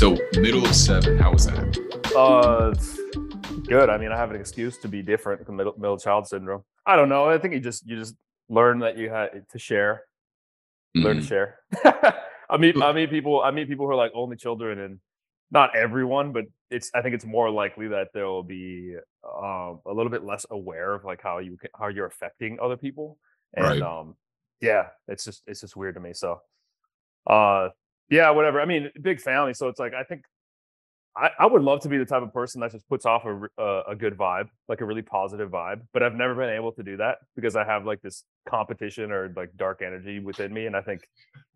So middle of seven, how was that? Uh, good. I mean, I have an excuse to be different from middle, middle child syndrome. I don't know. I think you just you just learn that you had to share, learn to Mhm. share. I mean, I mean people. I mean people who are like only children, and not everyone, but it's. I think it's more likely that there will be um, a little bit less aware of like how you how you're affecting other people, and Right. um, yeah, it's just it's just weird to me. So, uh, yeah, whatever. I mean, big family, so it's like I think I, I would love to be the type of person that just puts off a a good vibe, like a really positive vibe. But I've never been able to do that because I have like this competition or like dark energy within me, and I think,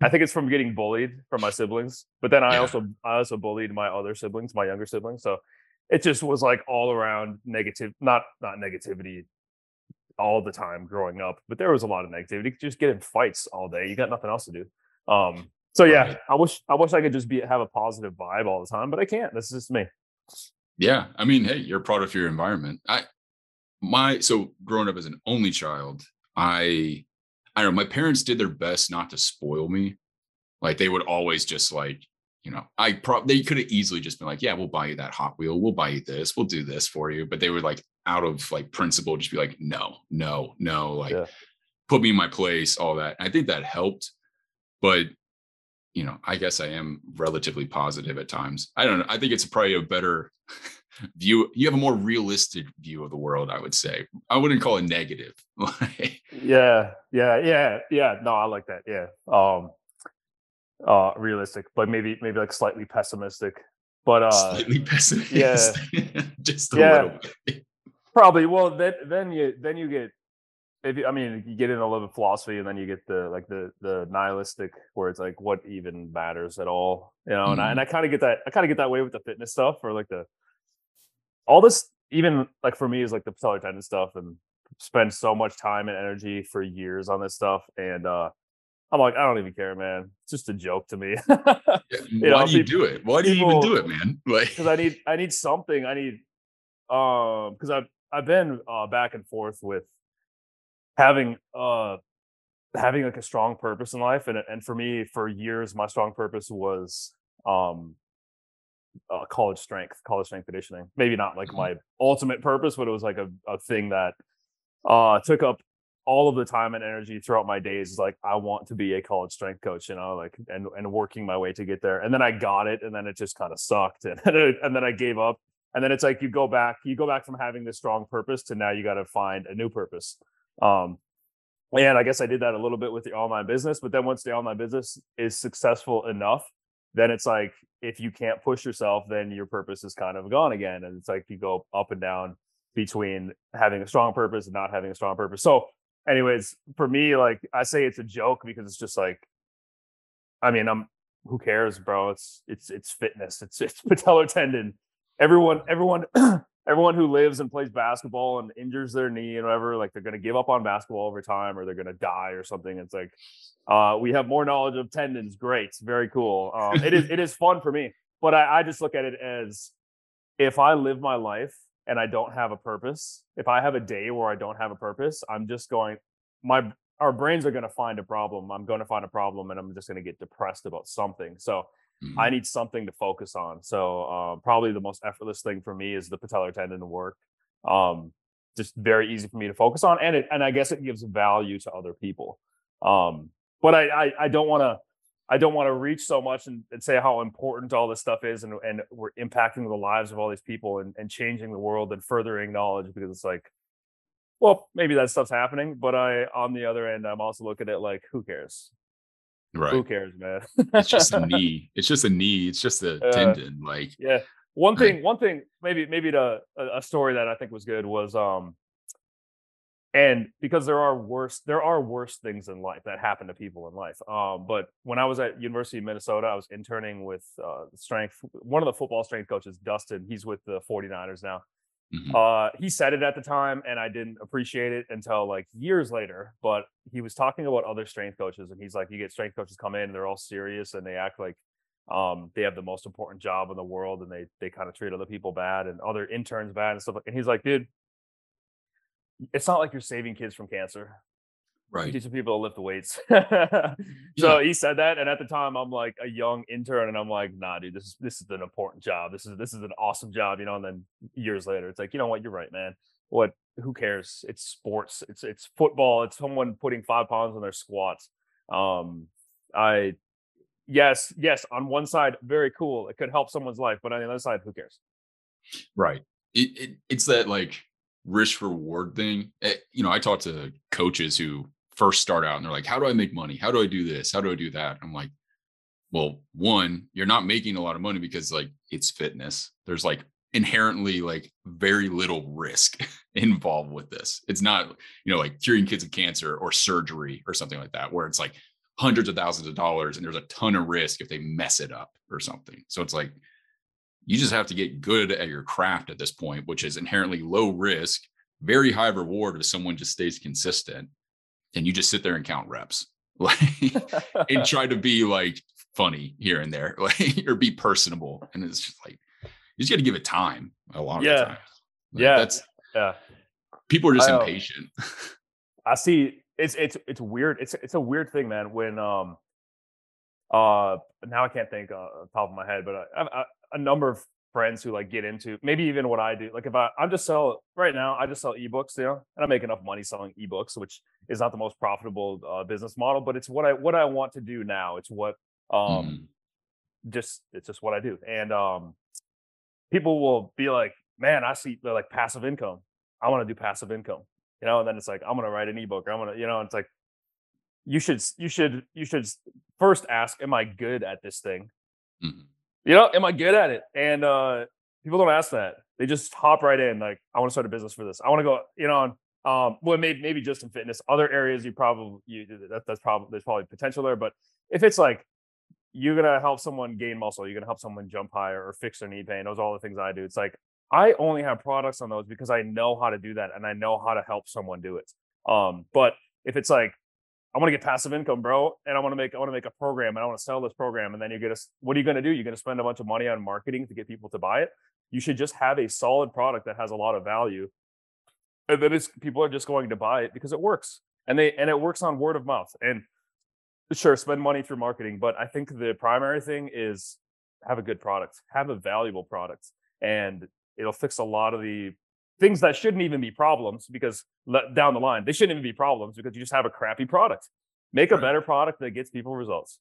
I think it's from getting bullied from my siblings. But then I also I also bullied my other siblings, my younger siblings. So it just was like all around negative, not not negativity all the time growing up, but there was a lot of negativity. Just get in fights all day. You got nothing else to do. Um, so yeah, Right. I wish I wish I could just be have a positive vibe all the time, but I can't. This is just me. Yeah. I mean, hey, you're a product of your environment. I my so growing up as an only child, I I don't know, my parents did their best not to spoil me. Like they would always just like, you know, I pro they could have easily just been like, yeah, we'll buy you that Hot Wheel, we'll buy you this, we'll do this for you. But they would like out of like principle, just be like, no, no, no, like Yeah. put me in my place, all that. I think that helped. But you know, I guess I am relatively positive at times. I don't know. I think it's probably a better view. You have a more realistic view of the world, I would say. I wouldn't call it negative. Yeah, yeah, yeah, yeah. No, I like that. Yeah. Um uh realistic, but maybe maybe like slightly pessimistic. But uh slightly pessimistic. Yeah. Just a Yeah. little bit. probably well then then you then you get if you, I mean you get into a little bit of philosophy and then you get the like the the nihilistic where it's like what even matters at all you know and I, and I kind of get that I kind of get that way with the fitness stuff or like the all this even like for me is like the patellar tendon stuff and spend so much time and energy for years on this stuff and uh I'm like I don't even care man it's just a joke to me know, Why do you peop- do it? Why do you even do it, man? Like, because I need I need something. I need um because I've I've been uh back and forth with having uh having like a strong purpose in life and and for me for years my strong purpose was um uh, college strength college strength conditioning maybe not like Mhm. my ultimate purpose but it was like a, a thing that uh took up all of the time and energy throughout my days is like I want to be a college strength coach, you know, like and and working my way to get there. And then I got it, and then it just kind of sucked, and then it- and then I gave up. And then it's like you go back, you go back from having this strong purpose to now you got to find a new purpose. Um, and I guess I did that a little bit with the online business, but then once the online business is successful enough, then it's like if you can't push yourself, then your purpose is kind of gone again, and it's like you go up and down between having a strong purpose and not having a strong purpose. So anyways, for me, like I say it's a joke because it's just like, I mean, I'm who cares, bro? It's it's it's fitness. It's it's patellar tendon. Everyone, everyone, everyone who lives and plays basketball and injures their knee and whatever, like they're gonna give up on basketball over time or they're gonna die or something. It's like uh, we have more knowledge of tendons. Great, very cool. Um, it is it is fun for me, but I, I just look at it as if I live my life and I don't have a purpose, if I have a day where I don't have a purpose, I'm just going, my our brains are going to find a problem. I'm going to find a problem, and I'm just going to get depressed about something. So Mhm. I need something to focus on. So uh, probably the most effortless thing for me is the patellar tendon to work. Um, just very easy for me to focus on, and it and I guess it gives value to other people. Um, but I I, I don't want to. I don't want to reach so much and, and say how important all this stuff is, and, and we're impacting the lives of all these people and, and changing the world and furthering knowledge because it's like, well, maybe that stuff's happening, but I, on the other end, I'm also looking at like, who cares? Right. Who cares, man? It's just a knee. It's just a knee. It's just a Uh, tendon. Like, Yeah. One thing, one thing, maybe, maybe the a, a story that I think was good was um and because there are worse there are worse things in life that happen to people in life. Um, but when I was at University of Minnesota, I was interning with uh strength, one of the football strength coaches, Dustin, he's with the 49ers now. Mhm. Uh, he said it at the time, and I didn't appreciate it until like years later. But he was talking about other strength coaches, and he's like, you get strength coaches come in, and they're all serious, and they act like um they have the most important job in the world, and they they kind of treat other people bad and other interns bad and stuff. And he's like, dude, it's not like you're saving kids from cancer. Right. Teaching people to lift the weights. so he said that, and at the time, I'm like a young intern, and I'm like, nah, dude, this is this is an important job. This is this is an awesome job, you know. And then years later, it's like, you know what, you're right, man. What? Who cares? It's sports. It's it's football. It's someone putting five pounds on their squats. Um, I yes, yes. On one side, very cool. It could help someone's life, but on the other side, who cares? Right. It, it it's that like risk reward thing. Eh, you know, I talk to coaches who first start out and they're like, "How do I make money? How do I do this? How do I do that?" I'm like, "Well, one, you're not making a lot of money because like it's fitness. There's like inherently like very little risk involved with this. It's not, you know, like curing kids of cancer or surgery or something like that where it's like hundreds of thousands of dollars and there's a ton of risk if they mess it up or something. So it's like you just have to get good at your craft at this point, which is inherently low risk, very high reward if someone just stays consistent and you just sit there and count reps. Like and try to be like funny here and there, like or be personable. And it's just like you just got to give it time a lot of Yeah. the time. Like, Yeah. That's yeah. people are just I, uh, impatient. I see it's it's it's weird. It's it's a weird thing, man. When um uh now I can't think uh, top of my head, but I a number of friends who like get into maybe even what I do. Like if I I'm just sell right now, I just sell ebooks, you know, and I make enough money selling ebooks, which is not the most profitable uh, business model, but it's what I what I want to do now. It's what um Mhm. just it's just what I do. And um people will be like, man, I see they're like passive income. I want to do passive income. You know, and then it's like, I'm gonna write an ebook. I'm gonna, you know, it's like you should you should you should first ask, Am I good at this thing? Mhm. You know, am I good at it? And uh people don't ask that. They just hop right in, like, I want to start a business for this. I want to go, you know, um, well, maybe maybe just in fitness. Other areas you probably you that, that's probably there's probably potential there. But if it's like you're gonna help someone gain muscle, you're gonna help someone jump higher or fix their knee pain. Those are all the things I do. It's like I only have products on those because I know how to do that and I know how to help someone do it. Um, but if it's like I want to get passive income, bro, and I want to make I want to make a program and I want to sell this program, and then you're gonna what are you gonna do? You're gonna spend a bunch of money on marketing to get people to buy it. You should just have a solid product that has a lot of value, and then it's people are just going to buy it because it works, and they and it works on word of mouth. And sure, spend money through marketing, but I think the primary thing is have a good product, have a valuable product, and it'll fix a lot of the things that shouldn't even be problems because down the line they shouldn't even be problems because you just have a crappy product. Make a Right. better product that gets people results.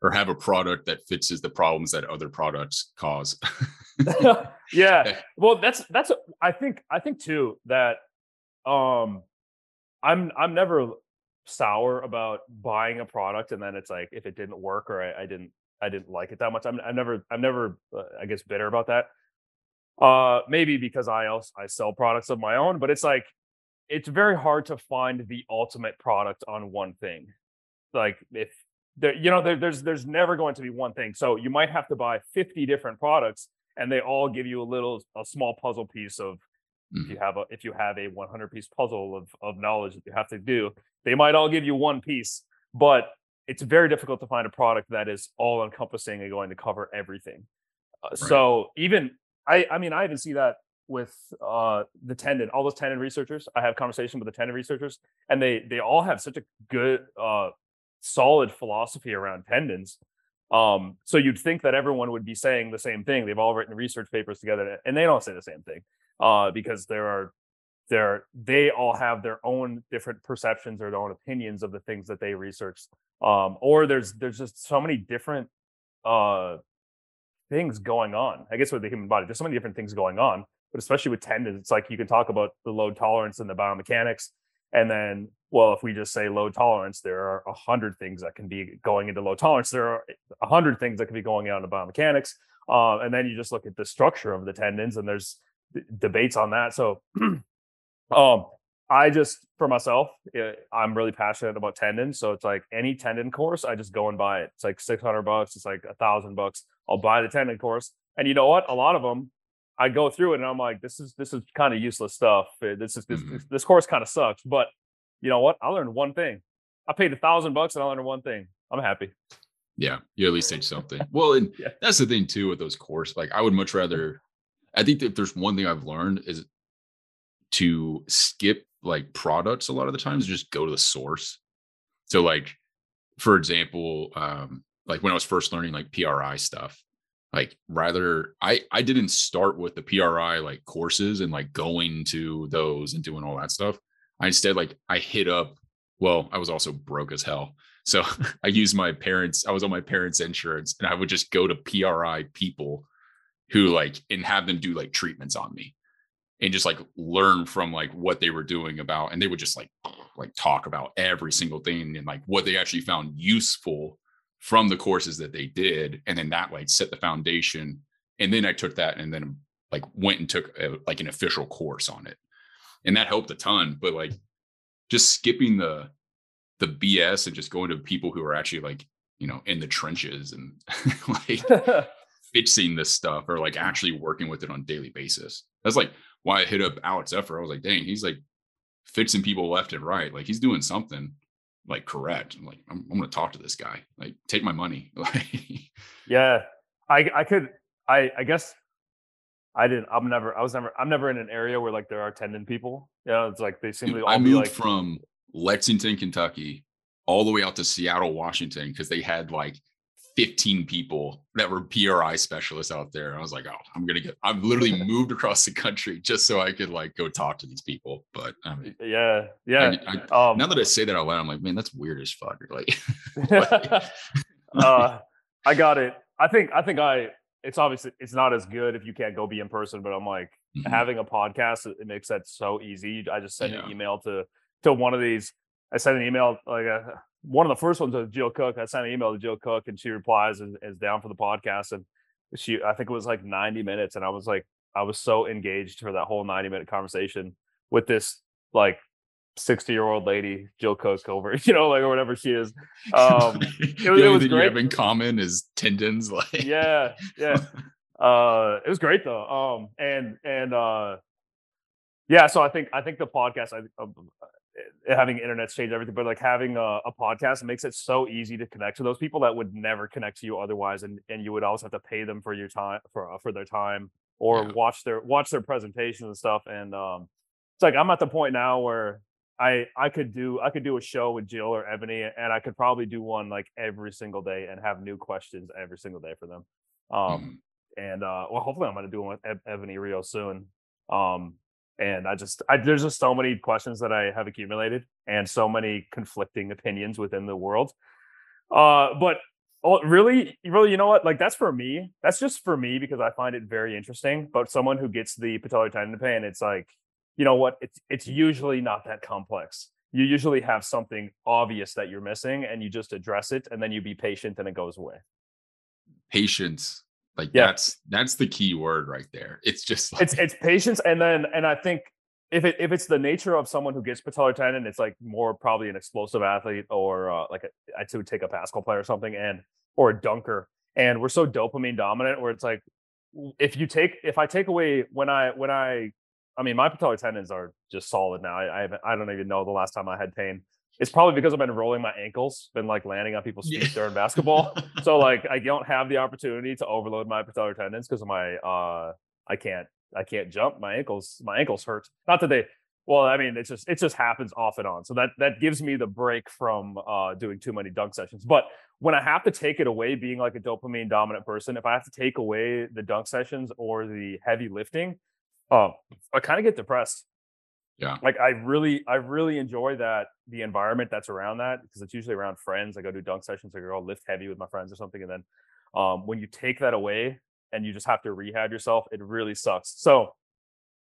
or have a product that fixes the problems that other products cause. yeah. Well, that's that's I think I think too that um I'm I'm never sour about buying a product and then it's like if it didn't work or I, I didn't I didn't like it that much. I'm I'm never I'm never uh, I guess bitter about that. Uh maybe because I also I sell products of my own, but it's like it's very hard to find the ultimate product on one thing. Like if there, you know, there, there's there's never going to be one thing. So you might have to buy 50 different products, and they all give you a little, a small puzzle piece of. If you have a if you have a 100 piece puzzle of of knowledge that you have to do, they might all give you one piece, but it's very difficult to find a product that is all encompassing and going to cover everything. Uh, So even I I mean I even see that with uh the tendon all those tendon researchers i have conversation with the tendon researchers and they they all have such a good uh solid philosophy around tendons um so you'd think that everyone would be saying the same thing they've all written research papers together and they don't say the same thing uh because there are there they all have their own different perceptions or their own opinions of the things that they research. um or there's there's just so many different uh things going on i guess with the human body there's so many different things going on but especially with tendons, it's like you can talk about the load tolerance and the biomechanics. And then, well, if we just say load tolerance, there are a hundred things that can be going into load tolerance. There are a hundred things that can be going on to biomechanics. Uh, and then you just look at the structure of the tendons, and there's d- debates on that. So, um, I just for myself, eh, I'm really passionate about tendons. So it's like any tendon course, I just go and buy it. It's like 600 bucks. It's like a thousand bucks. I'll buy the tendon course. And you know what? A lot of them, I go through it and I'm like, this is this is kind of useless stuff. Uh, This is this Mhm. this, course kind of sucks. But you know what? I learned one thing. I paid a thousand bucks and I learned one thing. I'm happy. Yeah, you at least take something. Well, and Yeah. that's the thing too with those courses. Like, I would much rather. I think that if there's one thing I've learned is to skip like products a lot of the times just go to the source. So like for example, um, like when I was first learning like PRI stuff, like rather I I didn't start with the PRI like courses and like going to those and doing all that stuff. I instead like I hit up well, I was also broke as hell. So I used my parents, I was on my parents' insurance and I would just go to PRI people who like and have them do like treatments on me and just like learn from like what they were doing about and they would just like like talk about every single thing and like what they actually found useful from the courses that they did and then that like set the foundation. And then i took that and then like went and took a, like an official course on it. And that helped a ton but like just skipping the the bs and just going to people who are actually like you know in the trenches and like fixing this stuff or like actually working with it on daily basis. That's like why I hit up Alex Effer. I was like, dang, he's like fixing people left and right. Like he's doing something like correct. I'm like, I'm, I'm gonna talk to this guy. Like, take my money. yeah, I I could I I guess I didn't. I'm never. I was never. I'm never in an area where like there are tendon people. You know, it's like they seem to all I moved like, from Lexington, Kentucky, all the way out to Seattle, Washington, because they had like 15 people that were PRI specialists out there. I was like, oh, I'm gonna get. I've literally moved across the country just so I could like go talk to these people. But I mean, yeah, yeah. I, I, um, now that I say that out loud, I'm like, man, that's weird as fuck. Like, uh, I got it. I think. I think I. It's obviously it's not as good if you can't go be in person. But I'm like mm-hmm. having a podcast. It makes that so easy. I just send yeah. an email to to one of these. I sent an email like a uh, one of the first ones was Jill Cook. I sent an email to Jill Cook and she replies and is down for the podcast. And she, I think it was like 90 minutes. And I was like, I was so engaged for that whole 90 minute conversation with this like 60 year old lady, Jill Cook over, you know, like or whatever she is. Um, it, the it was great. you have in common is tendons. Like, yeah, yeah. Uh, it was great though. Um, and, and, uh, yeah, so I think I think the podcast I, um, having internet change everything, but like having a, a, podcast makes it so easy to connect to those people that would never connect to you otherwise, and and you would always have to pay them for your time for uh, for their time or yeah. watch their watch their presentations and stuff. And um, it's like I'm at the point now where I I could do I could do a show with Jill or Ebonie, and I could probably do one like every single day and have new questions every single day for them. Um, mm and uh, well, hopefully I'm going to do one with Ebonie real soon. Um, and I just I, there's just so many questions that I have accumulated and so many conflicting opinions within the world. Uh, but oh, really, really, you know what? Like that's for me. That's just for me because I find it very interesting. But someone who gets the patellar tendon pain, it's like, you know what? It's it's usually not that complex. You usually have something obvious that you're missing, and you just address it, and then you be patient, and it goes away. Patience like yeah. that's that's the key word right there. It's just like... it's it's patience, and then and I think if it if it's the nature of someone who gets patellar tendon, it's like more probably an explosive athlete or uh, like a, I would take a basketball player or something, and or a dunker. And we're so dopamine dominant where it's like if you take if I take away when I when I I mean my patellar tendons are just solid now. I I, haven't, I don't even know the last time I had pain it's probably because I've been rolling my ankles, been like landing on people's feet yeah. during basketball. so like I don't have the opportunity to overload my patellar tendons because of my uh I can't I can't jump. My ankles my ankles hurt. Not that they well, I mean, it's just it just happens off and on. So that that gives me the break from uh doing too many dunk sessions. But when I have to take it away, being like a dopamine dominant person, if I have to take away the dunk sessions or the heavy lifting, um, I kind of get depressed yeah like i really i really enjoy that the environment that's around that because it's usually around friends i go do dunk sessions i go lift heavy with my friends or something and then um, when you take that away and you just have to rehab yourself it really sucks. So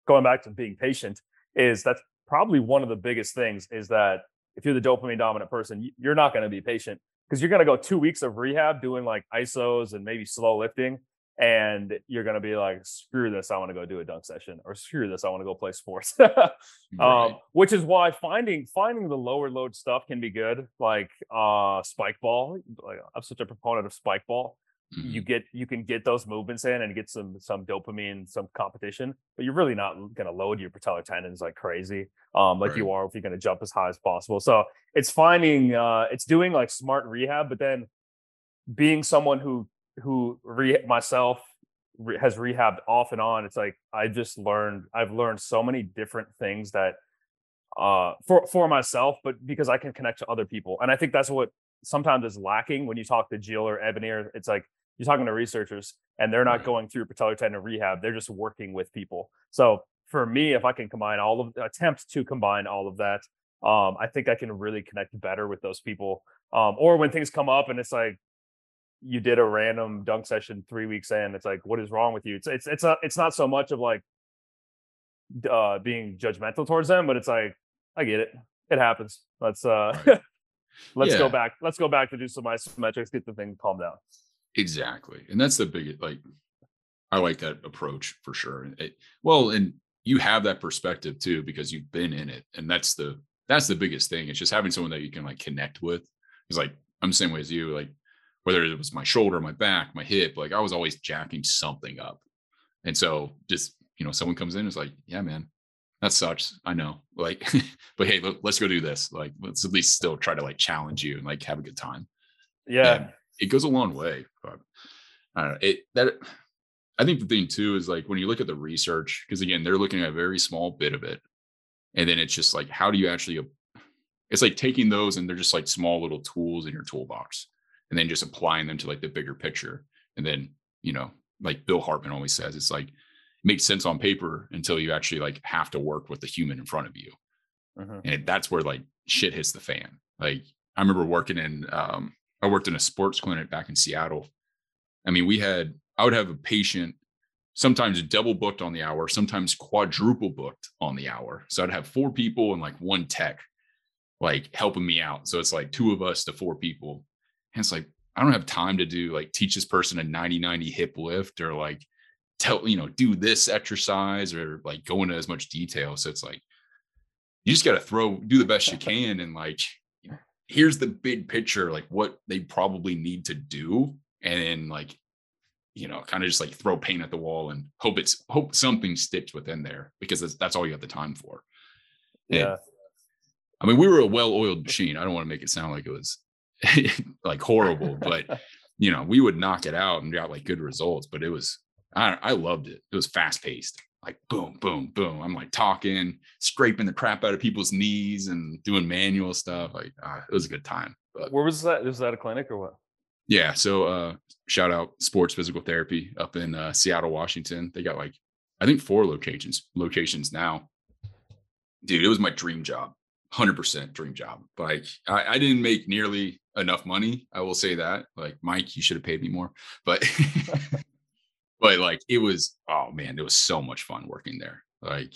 going back to being patient is that's probably one of the biggest things is that if you're the dopamine dominant person you're not going to be patient because you're going to go two weeks of rehab doing like isos and maybe slow lifting and you're gonna be like, screw this, I want to go do a dunk session, or screw this, I want to go play sports. right. um, which is why finding finding the lower load stuff can be good, like uh spike ball. Like I'm such a proponent of spike ball. Mm-hmm. You get you can get those movements in and get some some dopamine, some competition, but you're really not gonna load your patellar tendons like crazy, um, like right. you are if you're gonna jump as high as possible. So it's finding uh it's doing like smart rehab, but then being someone who who re- myself re- has rehabbed off and on it's like i just learned i've learned so many different things that uh, for for myself, but because I can connect to other people. And I think that's what sometimes is lacking when you talk to Jill or Ebonie. Or it's like you're talking to researchers and they're not going through patellar tendon rehab; they're just working with people. So for me, if I can combine all of attempt to combine all of that, um, I think I can really connect better with those people. Um, or when things come up and it's like you did a random dunk session three weeks in, it's like, what is wrong with you? It's it's it's a, it's not so much of like uh being judgmental towards them, but it's like, I get it. It happens. Let's uh Right. let's go back. Let's go back to do some isometrics, get the thing calmed down. Exactly. And that's the big like I like that approach for sure. It, well, and you have that perspective too because you've been in it. And that's the that's the biggest thing. It's just having someone that you can like connect with. It's like I'm the same way as you, like whether it was my shoulder, my back, my hip, like I was always jacking something up. And so just, you know, someone comes in, it's like, yeah, man, that sucks. I know. Like, but hey, let, let's go do this. Like, let's at least still try to like challenge you and like have a good time Yeah. and it goes a long way. But I don't know. It that I think the thing too is like when you look at the research, because again, they're looking at a very small bit of it. And then it's just like, how do you actually it's like taking those and they're just like small little tools in your toolbox and then just applying them to like the bigger picture. And then, you know, like Bill Hartman always says, it's like it makes sense on paper until you actually like have to work with the human in front of you Mhm. and that's where like shit hits the fan. Like I remember working in um I worked in a sports clinic back in Seattle. I mean, we had I would have a patient sometimes double booked on the hour, sometimes quadruple booked on the hour. So I'd have four people and like one tech like helping me out. So it's like two of us to four people. And it's like I don't have time to do like teach this person a 90 90 hip lift or like tell, you know, do this exercise or like go into as much detail. So it's like you just got to throw do the best you can and like here's the big picture like what they probably need to do and then like you know kind of just like throw paint at the wall and hope it's hope something sticks within there because that's, that's all you have the time for And, Yeah. i mean we were a well-oiled machine i don't want to make it sound like it was like horrible but you know we would knock it out and got like good results but it was i, I loved it. It was fast-paced like boom boom boom. I'm like talking scraping the crap out of people's knees and doing manual stuff like ah, it was a good time but Where was that? Was that a clinic or what? yeah so uh shout out sports physical therapy up in uh, seattle washington. They got like i think four locations locations now. Dude it was my dream job 100% dream job. Like I, I didn't make nearly enough money i will say that like mike you should have paid me more but but like it was oh man it was so much fun working there like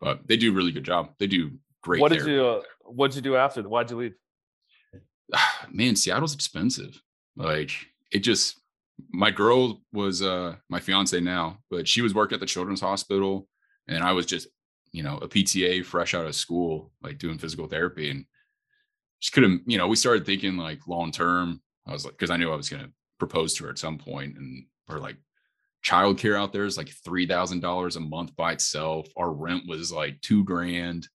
but they do a really good job they do great what did you uh, what did you do after? Why'd you leave? man, Seattle's expensive. Like it just my girl was uh my fiance now, but she was working at the children's hospital and I was just, you know, a PTA fresh out of school, like doing physical therapy and just couldn't, you know, we started thinking like long term. I was like, because I knew I was gonna propose to her at some point and we're like childcare out there is like three thousand dollars a month by itself. Our rent was like two grand.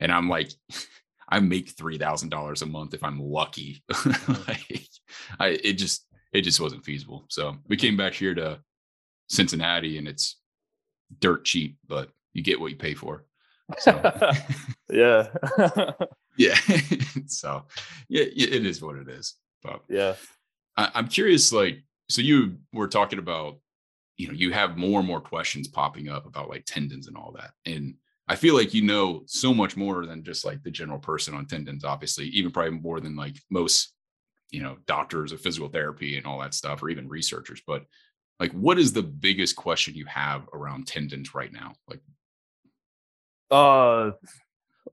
And I'm like, I make three thousand dollars a month if I'm lucky. Mm-hmm. like, I it just it just wasn't feasible. So we came back here to Cincinnati, and it's dirt cheap, but you get what you pay for. So yeah. Yeah, so yeah, it is what it is. But yeah. I, I'm curious, like, so you were talking about, you know, you have more and more questions popping up about like tendons and all that. And I feel like you know so much more than just like the general person on tendons, obviously, even probably more than like most, you know, doctors of physical therapy and all that stuff, or even researchers. But like, what is the biggest question you have around tendons right now? Like, Uh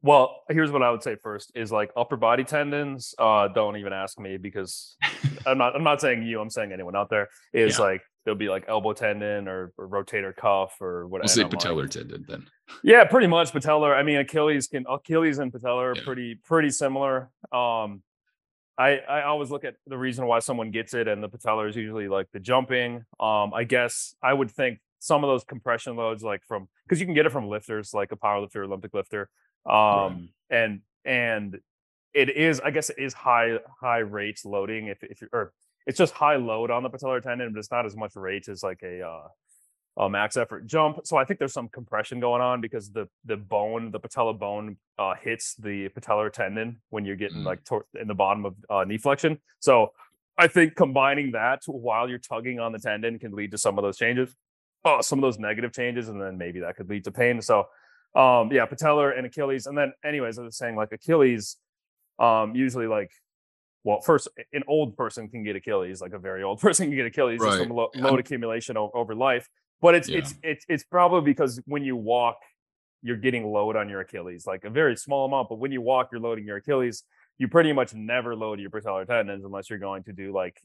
well, here's what I would say first is like upper body tendons. Uh, don't even ask me because I'm not. I'm not saying you. I'm saying anyone out there is Yeah. like there'll be like elbow tendon or, or rotator cuff or whatever. we'll say I'm like, patellar tendon then. Yeah, pretty much patellar. I mean, Achilles can Achilles and patellar are Yeah. pretty pretty similar. Um, I I always look at the reason why someone gets it, and the patellar is usually like the jumping. Um, I guess I would think some of those compression loads, like from because you can get it from lifters, like a power lifter, Olympic lifter, um, and and it is I guess it is high high rates loading if if or it's just high load on the patellar tendon, but it's not as much rate as like a uh uh, max effort jump. So I think there's some compression going on because the the bone, the patella bone, uh, hits the patellar tendon when you're getting Mm. like tor- in the bottom of uh, knee flexion. So I think combining that while you're tugging on the tendon can lead to some of those changes, oh, some of those negative changes, and then maybe that could lead to pain. So um, yeah, patellar and Achilles, and then anyways, I was saying like Achilles, um, usually like. Well, first, an old person can get Achilles, like a very old person can get Achilles just Right. from lo- I'm- load accumulation o- over life but it's Yeah. it's it's it's probably because when you walk you're getting load on your achilles like a very small amount but when you walk you're loading your achilles you pretty much never load your patellar tendons unless you're going to do like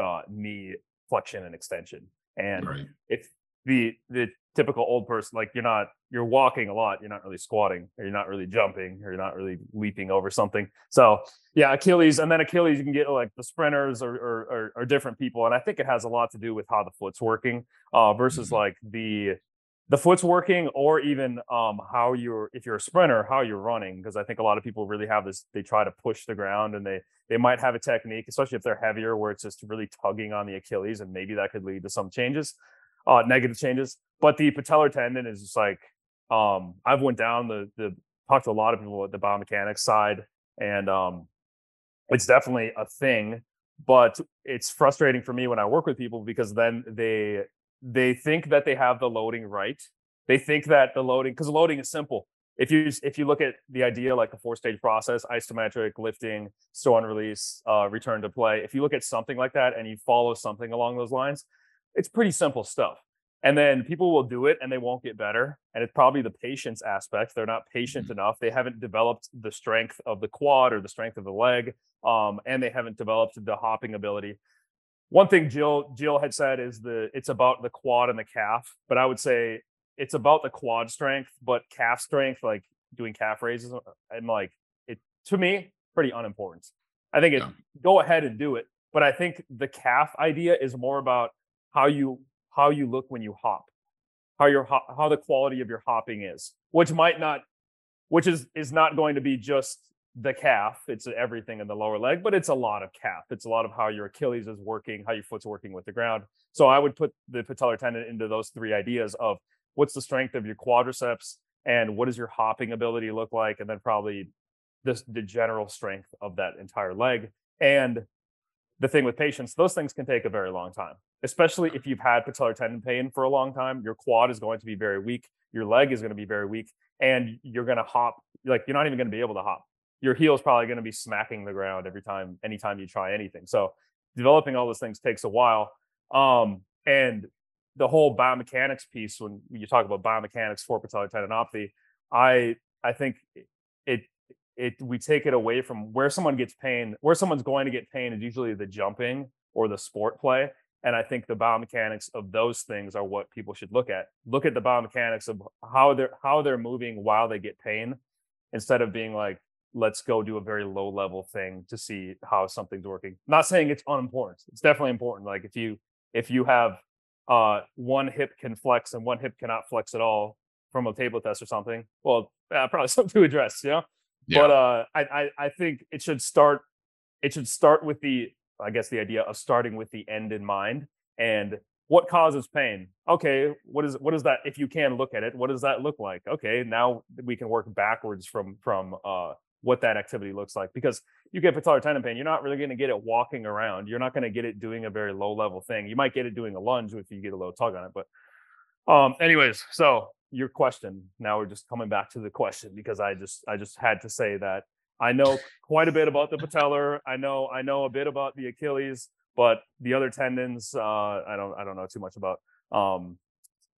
uh knee flexion and extension and Right. if the the typical old person like you're not you're walking a lot you're not really squatting or you're not really jumping or you're not really leaping over something so yeah achilles and then achilles you can get like the sprinters or or, or, or different people and i think it has a lot to do with how the foot's working uh versus Mhm. like the the foot's working or even um how you're if you're a sprinter how you're running because i think a lot of people really have this they try to push the ground and they they might have a technique especially if they're heavier where it's just really tugging on the achilles and maybe that could lead to some changes uh negative changes but the patellar tendon is just like um i've went down the the talked to a lot of people at the biomechanics side and um it's definitely a thing but it's frustrating for me when i work with people because then they they think that they have the loading right. They think that the loading because loading is simple. If you if you look at the idea like a four stage process isometric lifting store and release uh, return to play if you look at something like that and you follow something along those lines it's pretty simple stuff and then people will do it and they won't get better and it's probably the patience aspect they're not patient Mhm. enough they haven't developed the strength of the quad or the strength of the leg um, and they haven't developed the hopping ability one thing jill jill had said is the it's about the quad and the calf but i would say it's about the quad strength but calf strength like doing calf raises uh, and like it to me pretty unimportant i think it Yeah. go ahead and do it but i think the calf idea is more about how you how you look when you hop how your ho- how the quality of your hopping is which might not which is is not going to be just the calf it's everything in the lower leg but it's a lot of calf it's a lot of how your achilles is working how your foot's working with the ground. So i would put the patellar tendon into those three ideas of what's the strength of your quadriceps and what does your hopping ability look like and then probably this the general strength of that entire leg. And the thing with patients those things can take a very long time especially if you've had patellar tendon pain for a long time. Your quad is going to be very weak your leg is going to be very weak and you're going to hop like you're not even going to be able to hop. Your heel is probably going to be smacking the ground every time anytime you try anything. So developing all those things takes a while um and the whole biomechanics piece when you talk about biomechanics for patellar tendinopathy i i think it it we take it away from where someone gets pain where someone's going to get pain is usually the jumping or the sport play. And i think the biomechanics of those things are what people should look at. Look at the biomechanics of how they're how they're moving while they get pain instead of being like let's go do a very low level thing to see how something's working. Not saying it's unimportant. It's definitely important. Like if you if you have uh one hip can flex and one hip cannot flex at all from a table test or something well uh, probably something to address you know Yeah. but uh I, I i think it should start it should start with the i guess the idea of starting with the end in mind and what causes pain? Okay what is what is that if you can look at it what does that look like? Okay now we can work backwards from from uh what that activity looks like because you get patellar tendon pain you're not really going to get it walking around you're not going to get it doing a very low level thing. You might get it doing a lunge if you get a little tug on it but um anyways so your question now we're just coming back to the question because i just i just had to say that. I know quite a bit about the patellar. I know i know a bit about the achilles but the other tendons uh i don't i don't know too much about um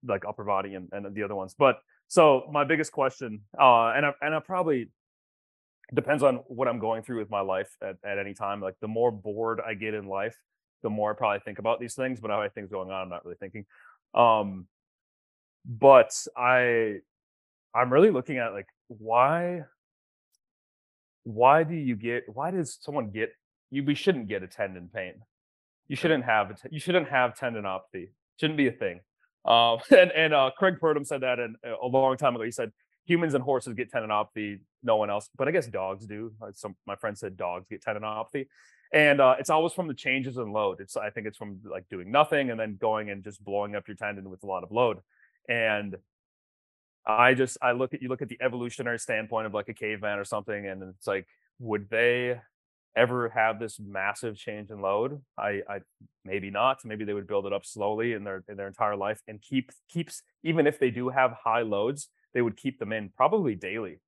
like upper body and, and the other ones. But so my biggest question uh and i and i probably depends on what i'm going through with my life at, at any time. Like the more bored i get in life the more i probably think about these things but I things going on i'm not really thinking. Um but i i'm really looking at like why why do you get why does someone get you we shouldn't get a tendon pain. You shouldn't have it you shouldn't have tendinopathy. Shouldn't be a thing. Um and and uh Craig Purdam said that in, a long time ago. He said humans and horses get tendinopathy no one else but i guess dogs do. Uh, some my friend said dogs get tendinopathy. And uh, it's always from the changes in load. It's I think it's from like doing nothing and then going and just blowing up your tendon with a lot of load. And I just I look at you look at the evolutionary standpoint of like a caveman or something, and it's like, would they ever have this massive change in load? I, I maybe not. Maybe they would build it up slowly in their in their entire life and keep keeps even if they do have high loads, they would keep them in probably daily.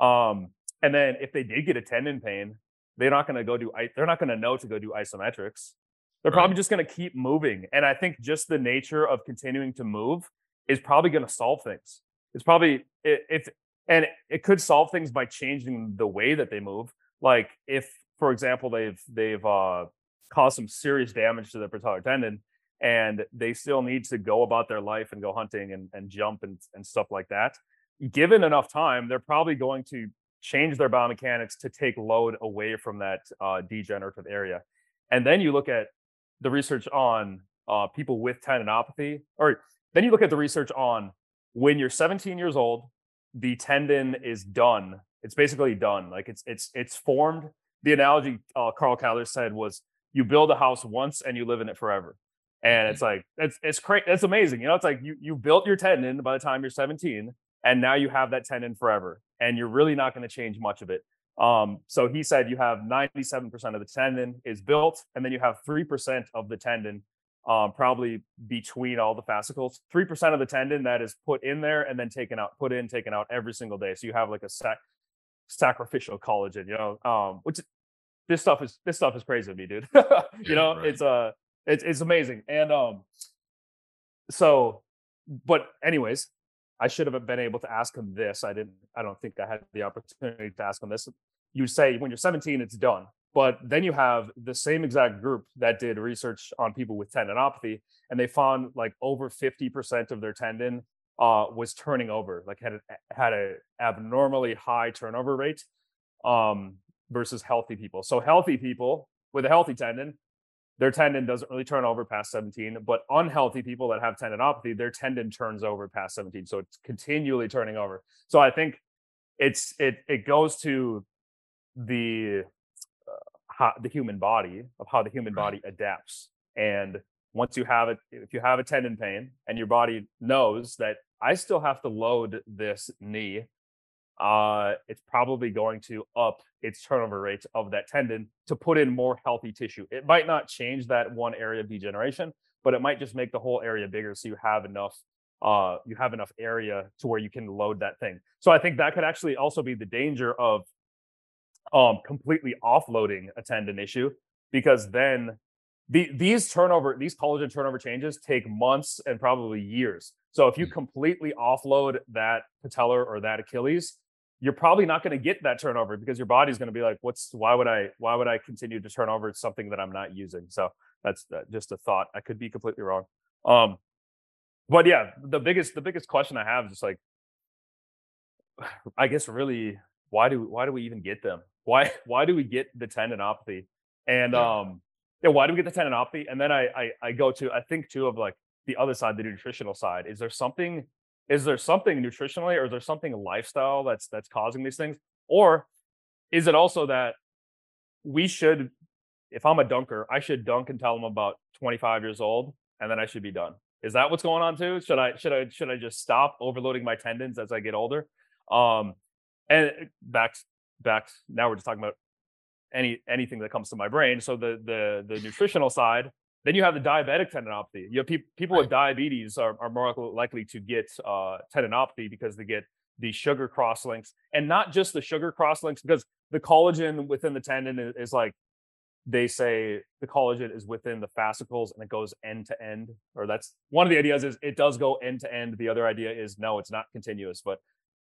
Um, and then if they did get a tendon pain, they're not going to go do they're not going to know to go do isometrics. They're probably just going to keep moving. And I think just the nature of continuing to move is probably going to solve things. It's probably if and it could solve things by changing the way that they move. Like if, for example, they've they've uh, caused some serious damage to their patellar tendon, and they still need to go about their life and go hunting and, and jump and, and stuff like that. Given enough time, they're probably going to change their biomechanics to take load away from that uh, degenerative area. And then you look at the research on uh, people with tendinopathy, or then you look at the research on when you're 17 years old, the tendon is done. It's basically done. Like it's it's it's formed. The analogy uh, Carl Keller said was you build a house once and you live in it forever. And mm-hmm. it's like it's it's crazy. It's amazing. You know, it's like you you built your tendon by the time you're 17, and now you have that tendon forever, and you're really not going to change much of it. Um, so he said you have 97% of the tendon is built, and then you have 3% of the tendon um, probably between all the fascicles. Three percent of the tendon that is put in there and then taken out, put in, taken out every single day. So you have like a sac- sacrificial collagen, you know, um, which this stuff is this stuff is crazy to me, dude. you yeah, know, right. it's uh it's it's amazing. And um so but anyways, I should have been able to ask him this. I didn't I don't think I had the opportunity to ask him this. You say when you're 17, it's done. But then you have the same exact group that did research on people with tendinopathy, and they found like over 50% of their tendon uh, was turning over, like had a, had a abnormally high turnover rate um, versus healthy people. So healthy people with a healthy tendon, their tendon doesn't really turn over past 17, but unhealthy people that have tendinopathy, their tendon turns over past 17. So it's continually turning over. So I think it's it it goes to the how the human body of how the human body adapts and once you have it if you have a tendon pain and your body knows that i still have to load this knee uh it's probably going to up its turnover rate of that tendon to put in more healthy tissue. It might not change that one area of degeneration but it might just make the whole area bigger so you have enough uh you have enough area to where you can load that thing. So i think that could actually also be the danger of um, completely offloading a tendon issue because then the, these turnover, these collagen turnover changes take months and probably years. So if you mm. completely offload that patellar or that Achilles, you're probably not going to get that turnover because your body's going to be like, "What's why would I why would I continue to turn over something that I'm not using?" So that's just a thought. I could be completely wrong. Um, but yeah, the biggest the biggest question I have is just like, I guess really, why do why do we even get them? why why do we get the tendinopathy? And yeah. um, yeah, why do we get the tendinopathy? And then I, I I go to I think too of like the other side, the nutritional side. Is there something? Is there something nutritionally, or is there something lifestyle that's that's causing these things? Or is it also that we should, if I'm a dunker, I should dunk until I'm about 25 years old, and then I should be done. Is that what's going on too? Should I should I should I just stop overloading my tendons as I get older? Um, and back back now we're just talking about any anything that comes to my brain. So the the the nutritional side. Then you have the diabetic tendinopathy. You have pe- people with diabetes are, are more likely to get uh, tendinopathy because they get the sugar cross links, and not just the sugar cross links, because the collagen within the tendon is, is like they say the collagen is within the fascicles and it goes end to end or that's one of the ideas is it does go end to end the other idea is no it's not continuous but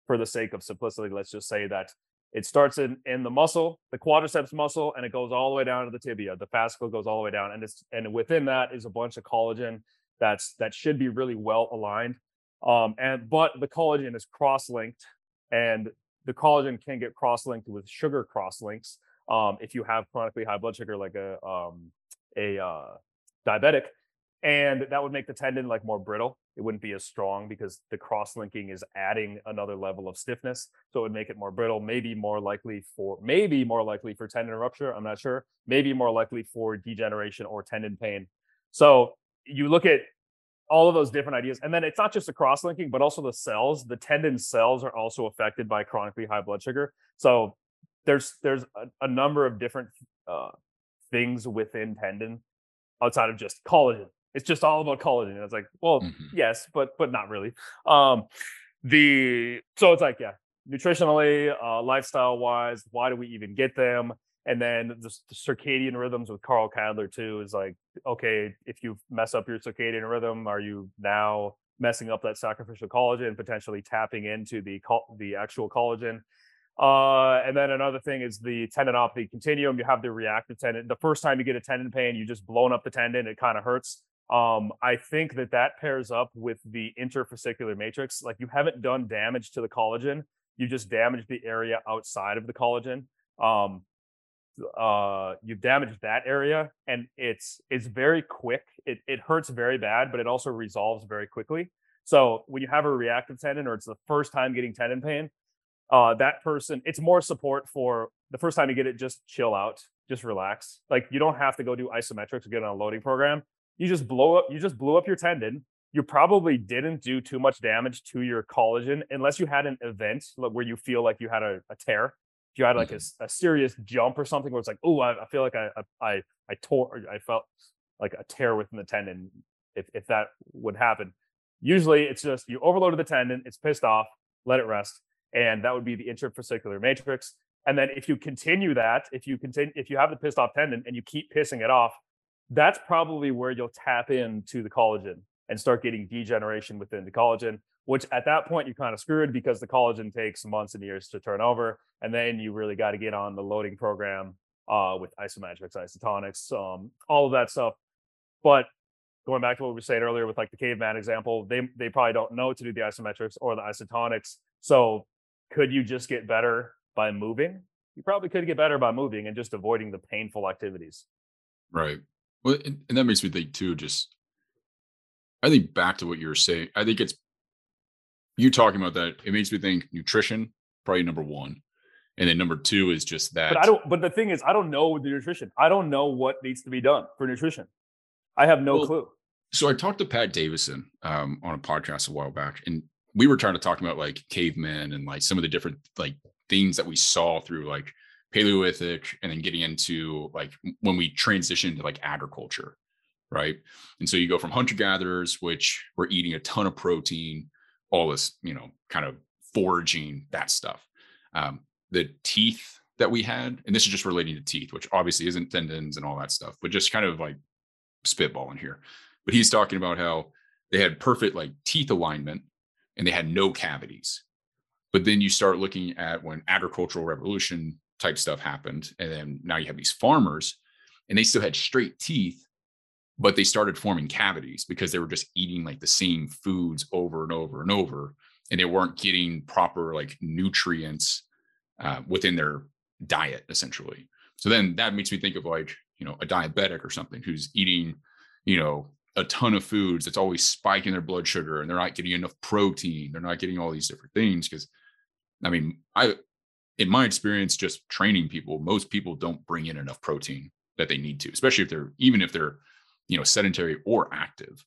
for the sake of simplicity let's just say that it starts in, in the muscle, the quadriceps muscle, and it goes all the way down to the tibia. The fascicle goes all the way down, and it's and within that is a bunch of collagen that's that should be really well aligned. Um, and but the collagen is cross-linked, and the collagen can get cross-linked with sugar cross-links um, if you have chronically high blood sugar, like a um, a uh, diabetic. and that would make the tendon like more brittle. It wouldn't be as strong because the cross linking is adding another level of stiffness. So it would make it more brittle, maybe more likely for maybe more likely for tendon rupture. I'm not sure. Maybe more likely for degeneration or tendon pain. So you look at all of those different ideas. And then it's not just the cross linking, but also the cells. The tendon cells are also affected by chronically high blood sugar. So there's there's a, a number of different uh, things within tendon outside of just collagen it's just all about collagen. It's like, well, mm-hmm. yes, but but not really. Um, the so it's like, yeah, nutritionally, uh, lifestyle wise, why do we even get them? And then the, the, circadian rhythms with Karl Kadler too is like, okay, if you mess up your circadian rhythm, are you now messing up that sacrificial collagen, potentially tapping into the the actual collagen? Uh, and then another thing is the tendinopathy continuum. You have the reactive tendon. The first time you get a tendon pain, you just blown up the tendon. It kind of hurts. Um, I think that that pairs up with the interfascicular matrix. Like you haven't done damage to the collagen, you just damaged the area outside of the collagen. Um, uh, you've damaged that area, and it's it's very quick. It it hurts very bad, but it also resolves very quickly. So when you have a reactive tendon, or it's the first time getting tendon pain, uh, that person, it's more support for the first time you get it. Just chill out, just relax. Like you don't have to go do isometrics or get on a loading program you just blow up you just blew up your tendon. You probably didn't do too much damage to your collagen unless you had an event where you feel like you had a, a tear. If you had like mm-hmm. a, a, serious jump or something where it's like oh I, I, feel like I, I i tore i felt like a tear within the tendon if, if that would happen. Usually it's just you overloaded the tendon it's pissed off let it rest and that would be the interfascicular matrix. And then if you continue that if you continue if you have the pissed off tendon and you keep pissing it off that's probably where you'll tap into the collagen and start getting degeneration within the collagen, which at that point you're kind of screwed because the collagen takes months and years to turn over. And then you really got to get on the loading program uh, with isometrics, isotonics, um, all of that stuff. But going back to what we were saying earlier with like the caveman example, they they probably don't know to do the isometrics or the isotonics. So could you just get better by moving? You probably could get better by moving and just avoiding the painful activities. Right. Well, and, and that makes me think too. Just, I think back to what you were saying. I think it's you talking about that. It makes me think nutrition probably number one, and then number two is just that. But I don't. But the thing is, I don't know the nutrition. I don't know what needs to be done for nutrition. I have no well, clue. So I talked to Pat Davidson um, on a podcast a while back, and we were trying to talk about like cavemen and like some of the different like things that we saw through like Paleolithic, and then getting into like when we transitioned to like agriculture, right? And so you go from hunter gatherers, which were eating a ton of protein, all this, you know, kind of foraging that stuff. Um, the teeth that we had, and this is just relating to teeth, which obviously isn't tendons and all that stuff, but just kind of like spitballing here. But he's talking about how they had perfect like teeth alignment and they had no cavities. But then you start looking at when agricultural revolution type stuff happened. And then now you have these farmers and they still had straight teeth, but they started forming cavities because they were just eating like the same foods over and over and over. And they weren't getting proper like nutrients uh, within their diet, essentially. So then that makes me think of like, you know, a diabetic or something who's eating, you know, a ton of foods that's always spiking their blood sugar and they're not getting enough protein. They're not getting all these different things. Cause I mean, I in my experience, just training people, most people don't bring in enough protein that they need to, especially if they're even if they're, you know, sedentary or active.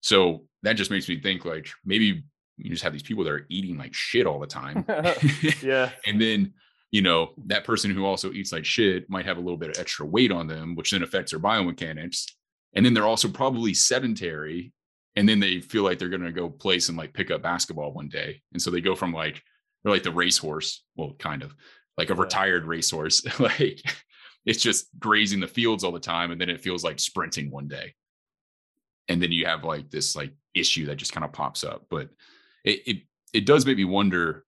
So that just makes me think like maybe you just have these people that are eating like shit all the time. yeah. and then, you know, that person who also eats like shit might have a little bit of extra weight on them, which then affects their biomechanics. And then they're also probably sedentary. And then they feel like they're going to go play some like pickup basketball one day. And so they go from like or like the racehorse. Well, kind of like a retired racehorse. like it's just grazing the fields all the time, and then it feels like sprinting one day. And then you have like this like issue that just kind of pops up. But it it it does make me wonder.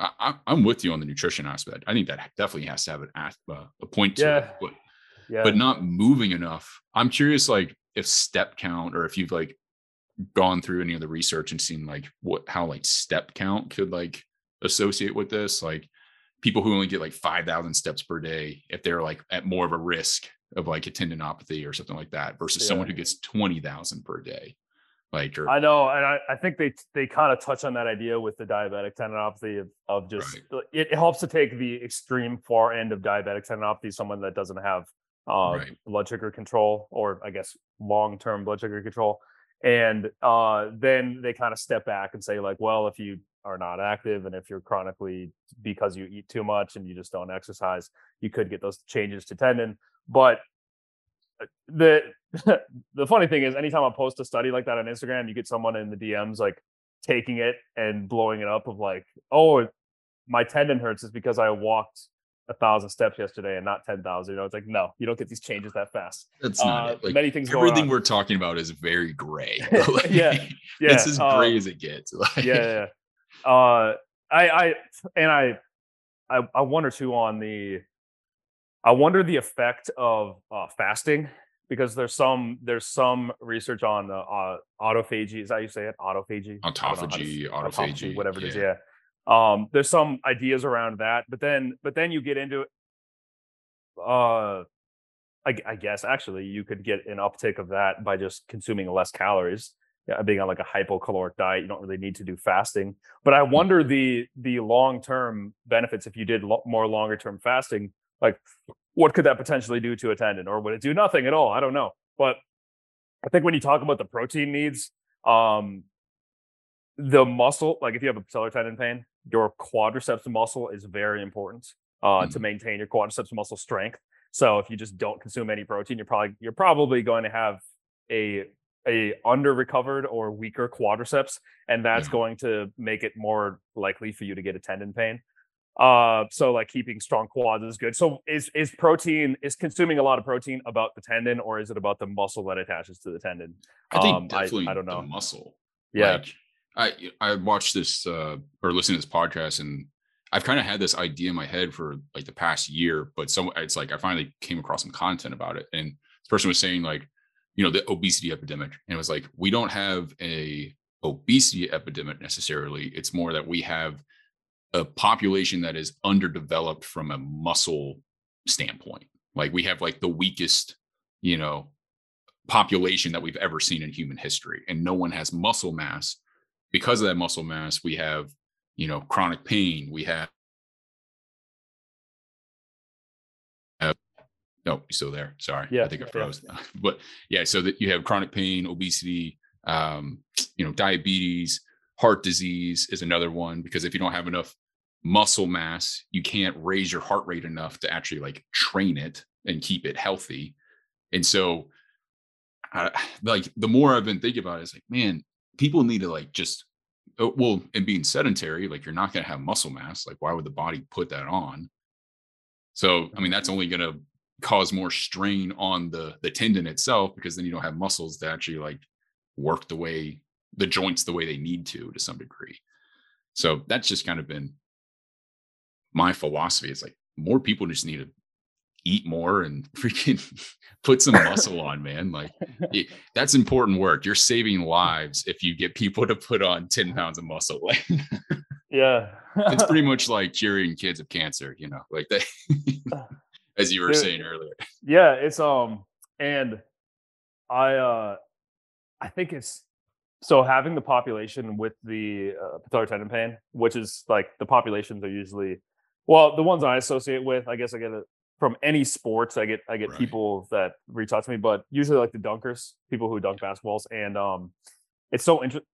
I, am with you on the nutrition aspect. I think that definitely has to have an uh, a point to yeah. it, but, yeah. but not moving enough. I'm curious, like if step count or if you've like gone through any of the research and seen like what how like step count could like associate with this like people who only get like 5000 steps per day if they're like at more of a risk of like a tendinopathy or something like that versus yeah. someone who gets 20,000 per day. Like, or, I know, and I, I think they they kind of touch on that idea with the diabetic tendinopathy of, of just right. it, it, helps to take the extreme far end of diabetic tendinopathy, someone that doesn't have uh, right. blood sugar control or I guess long term blood sugar control, and uh, then they kind of step back and say like, well, if you are not active and if you're chronically because you eat too much and you just don't exercise, you could get those changes to tendon, but uh, the the funny thing is anytime I post a study like that on Instagram, you get someone in the DMs like taking it and blowing it up of like, oh, my tendon hurts is because I walked a thousand steps yesterday and not 10,000. You know, it's like, no, you don't get these changes that fast. That's not uh, it. Like, many things Everything we're talking about is very gray. like, yeah. Yeah. It's as gray um, as it gets. Like, yeah. yeah. Uh, I, I, and I, I, I wonder too on the, I wonder the effect of uh, fasting because there's some there's some research on uh, uh, autophagy. Is that you say it? Autophagy. Autophagy. Autophagy. autophagy. Whatever yeah. it is. Yeah. Um, there's some ideas around that, but then but then you get into uh I, I, guess actually you could get an uptick of that by just consuming less calories yeah, being on like a hypocaloric diet you don't really need to do fasting but i hmm. wonder the the long term benefits if you did lo- more longer term fasting like what could that potentially do to a tendon or would it do nothing at all i don't know but i think when you talk about the protein needs um the muscle like if you have a patellar tendon pain your quadriceps muscle is very important uh mm-hmm. to maintain your quadriceps muscle strength so if you just don't consume any protein you're probably you're probably going to have a a under recovered or weaker quadriceps and that's going to make it more likely for you to get a tendon pain uh, so like keeping strong quads is good. So is is protein is consuming a lot of protein about the tendon, or is it about the muscle that attaches to the tendon? I think um, definitely I, I, don't know muscle. Yeah, like, I I watched this uh, or listened to this podcast, and I've kind of had this idea in my head for like the past year, but some it's like I finally came across some content about it, and this person was saying like, you know, the obesity epidemic, and it was like we don't have a obesity epidemic necessarily. It's more that we have a population that is underdeveloped from a muscle standpoint. Like we have like the weakest, you know, population that we've ever seen in human history, and no one has muscle mass. Because of that muscle mass, we have, you know, chronic pain. We have. have no, you still there? Sorry, yeah, I think I froze. Yeah. but yeah, so that you have chronic pain, obesity, um, you know, diabetes, heart disease is another one because if you don't have enough muscle mass you can't raise your heart rate enough to actually like train it and keep it healthy and so I, like the more i've been thinking about it it's like man people need to like just uh, well and being sedentary like you're not going to have muscle mass like why would the body put that on so i mean that's only going to cause more strain on the the tendon itself because then you don't have muscles to actually like work the way the joints the way they need to to some degree. So that's just kind of been my philosophy. It's like more people just need to eat more and freaking put some muscle on, man. Like it, that's important work. You're saving lives if you get people to put on 10 pounds of muscle. yeah. it's pretty much like curing kids of cancer, you know, like that, as you were saying earlier. Yeah. It's, um, and I, uh, I think it's so having the population with the uh, patellar tendon pain, which is like the populations are usually, well, the ones I associate with, I guess I get it from any sports. I get I get right. people that reach out to me, but usually like the dunkers, people who dunk basketballs, and um, it's so interesting.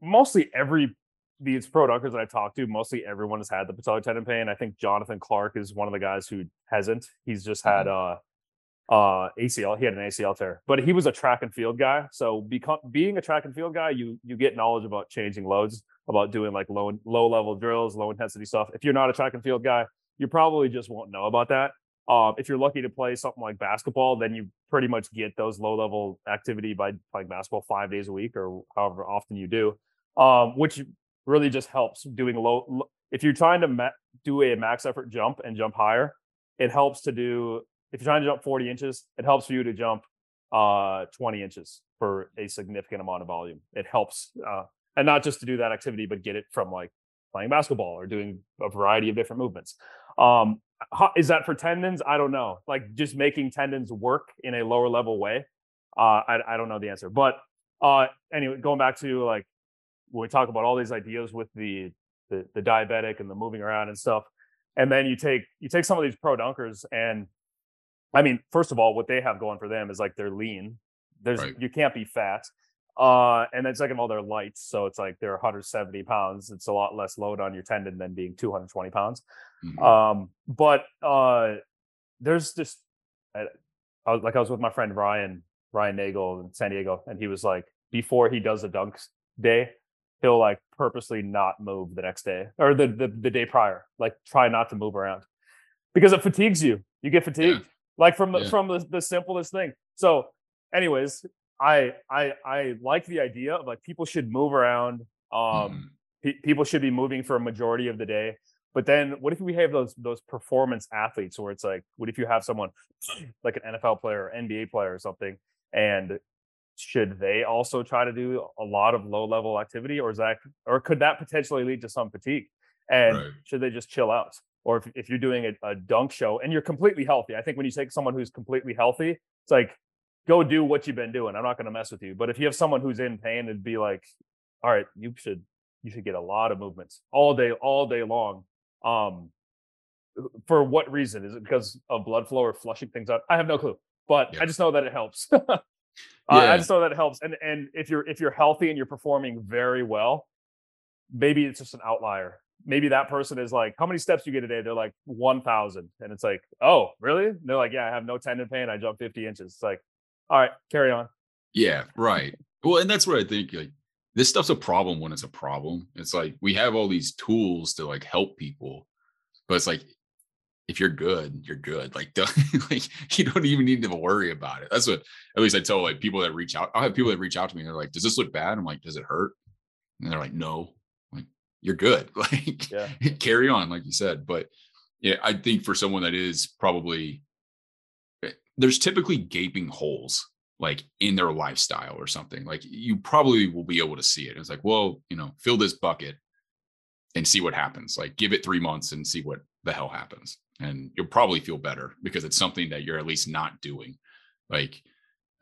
Mostly every these pro dunkers that I talk to, mostly everyone has had the patellar tendon pain. I think Jonathan Clark is one of the guys who hasn't. He's just had mm-hmm. uh uh ACL. He had an ACL tear, but he was a track and field guy. So become being a track and field guy, you you get knowledge about changing loads, about doing like low low level drills, low intensity stuff. If you're not a track and field guy, you probably just won't know about that. Um, if you're lucky to play something like basketball, then you pretty much get those low level activity by playing basketball five days a week or however often you do, um, which really just helps doing low. If you're trying to ma- do a max effort jump and jump higher, it helps to do if you're trying to jump 40 inches, it helps for you to jump uh, 20 inches for a significant amount of volume. It helps, uh, and not just to do that activity, but get it from like playing basketball or doing a variety of different movements. Um, is that for tendons? I don't know. Like just making tendons work in a lower level way. Uh, I I don't know the answer. But uh, anyway, going back to like when we talk about all these ideas with the the, the diabetic and the moving around and stuff, and then you take you take some of these pro dunkers and I mean, first of all, what they have going for them is like they're lean. There's right. you can't be fat. Uh, and then second of all, they're light, so it's like they're 170 pounds. It's a lot less load on your tendon than being 220 pounds. Mm-hmm. Um, but uh, there's just I, I was, like I was with my friend Ryan Ryan Nagel in San Diego, and he was like, before he does a dunk day, he'll like purposely not move the next day or the the, the day prior, like try not to move around because it fatigues you. You get fatigued, yeah. like from the yeah. from the, the simplest thing. So, anyways, I I I like the idea of like people should move around. Um, mm. pe- people should be moving for a majority of the day. But then, what if we have those those performance athletes, where it's like, what if you have someone like an NFL player, or NBA player, or something, and should they also try to do a lot of low level activity, or is that, or could that potentially lead to some fatigue? And right. should they just chill out? Or if, if you're doing a, a dunk show and you're completely healthy, I think when you take someone who's completely healthy, it's like go do what you've been doing. I'm not going to mess with you. But if you have someone who's in pain, it'd be like, all right, you should you should get a lot of movements all day, all day long. Um, for what reason? Is it because of blood flow or flushing things out? I have no clue, but yeah. I just know that it helps. uh, yeah. I just know that it helps. And and if you're if you're healthy and you're performing very well, maybe it's just an outlier. Maybe that person is like, how many steps you get a day? They're like one thousand, and it's like, oh, really? And they're like, yeah, I have no tendon pain. I jump fifty inches. It's like, all right, carry on. Yeah, right. Well, and that's what I think like this stuff's a problem when it's a problem. It's like we have all these tools to like help people, but it's like if you're good, you're good. Like, like you don't even need to worry about it. That's what at least I tell like people that reach out. I'll have people that reach out to me and they're like, "Does this look bad?" I'm like, "Does it hurt?" And they're like, "No." I'm like, you're good. Like, yeah. carry on, like you said. But yeah, I think for someone that is probably there's typically gaping holes like in their lifestyle or something. Like you probably will be able to see it. It's like, well, you know, fill this bucket and see what happens. Like give it three months and see what the hell happens. And you'll probably feel better because it's something that you're at least not doing. Like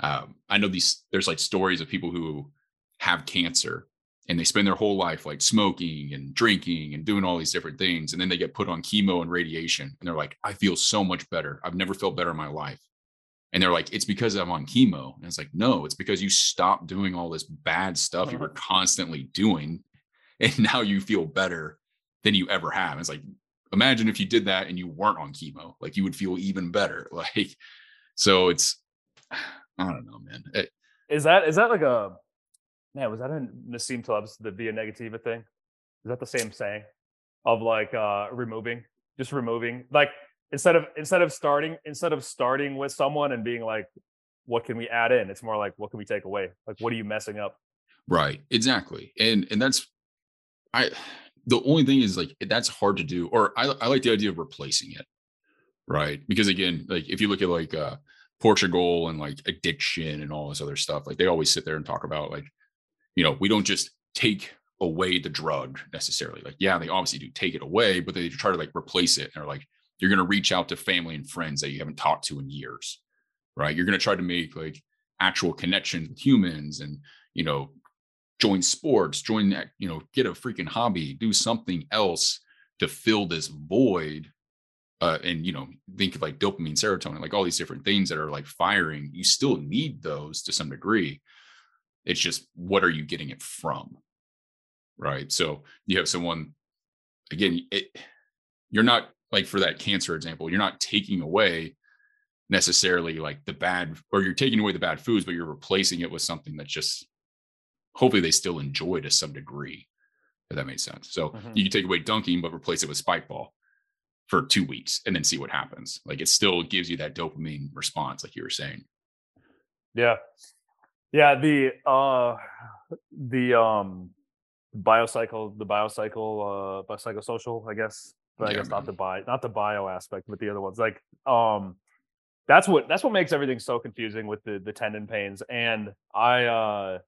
um, I know these there's like stories of people who have cancer and they spend their whole life like smoking and drinking and doing all these different things and then they get put on chemo and radiation and they're like i feel so much better i've never felt better in my life and they're like, it's because I'm on chemo. And it's like, no, it's because you stopped doing all this bad stuff uh-huh. you were constantly doing. And now you feel better than you ever have. And it's like, imagine if you did that and you weren't on chemo, like you would feel even better. Like, so it's, I don't know, man. It, is that, is that like a, man, was that in Nassim Taleb's, the via negativa thing? Is that the same saying of like, uh, removing, just removing, like, instead of instead of starting instead of starting with someone and being like what can we add in? It's more like what can we take away? Like what are you messing up? Right exactly and and that's i the only thing is like that's hard to do or i, I like the idea of replacing it right? Because again like if you look at like uh portugal and like addiction and all this other stuff like they always sit there and talk about like you know we don't just take away the drug necessarily like yeah they obviously do take it away but they try to like replace it and they're like you're going to reach out to family and friends that you haven't talked to in years right? You're going to try to make like actual connections with humans and you know join sports join that you know get a freaking hobby do something else to fill this void uh, and you know think of like dopamine serotonin like all these different things that are like firing. You still need those to some degree. It's just what are you getting it from right? So you have someone again it, you're not like for that cancer example, you're not taking away necessarily like the bad, or you're taking away the bad foods, but you're replacing it with something that just hopefully they still enjoy to some degree. If that makes sense. So mm-hmm. you can take away dunking, but replace it with spike ball for two weeks and then see what happens. Like it still gives you that dopamine response, like you were saying. Yeah. Yeah. The uh the um biocycle, the biocycle, uh biopsychosocial, I guess, but yeah, I guess man. not the bio, not the bio aspect, but the other ones. Like, um, that's what that's what makes everything so confusing with the the tendon pains. And I, uh,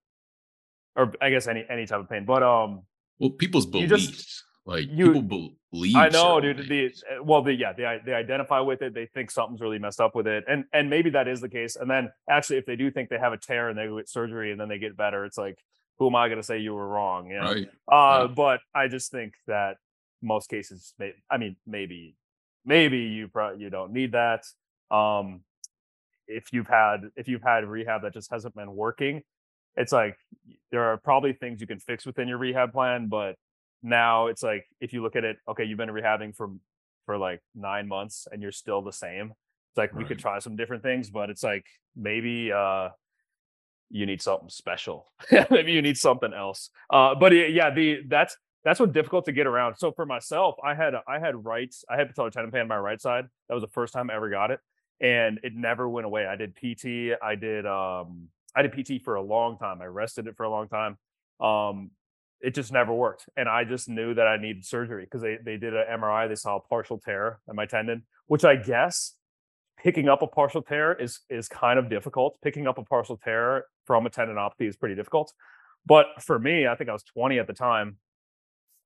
or I guess any any type of pain, but um, well, people's beliefs. Just, Like you, people believe. I know, dude. The uh, well, the yeah, they they identify with it. They think something's really messed up with it, and and maybe that is the case. And then actually, if they do think they have a tear and they get surgery and then they get better, it's like, who am I going to say you were wrong? You know? Right. Uh, right. But I just think that most cases, may, I mean, maybe maybe you pro- you don't need that. Um, if you've had if you've had rehab that just hasn't been working, it's like there are probably things you can fix within your rehab plan, but now it's like if you look at it, okay, you've been rehabbing for for like nine months and you're still the same. It's like right. we could try some different things, but it's like maybe uh you need something special. maybe you need something else. Uh but yeah, the that's that's what's difficult to get around. So for myself, I had I had rights. I had patellar tendon pain on my right side. That was the first time I ever got it, and it never went away. I did PT. I did um I did PT for a long time. I rested it for a long time. Um, it just never worked, and I just knew that I needed surgery because they they did an MRI. They saw a partial tear in my tendon, which I guess picking up a partial tear is is kind of difficult. Picking up a partial tear from a tendinopathy is pretty difficult. But for me, I think I was 20 at the time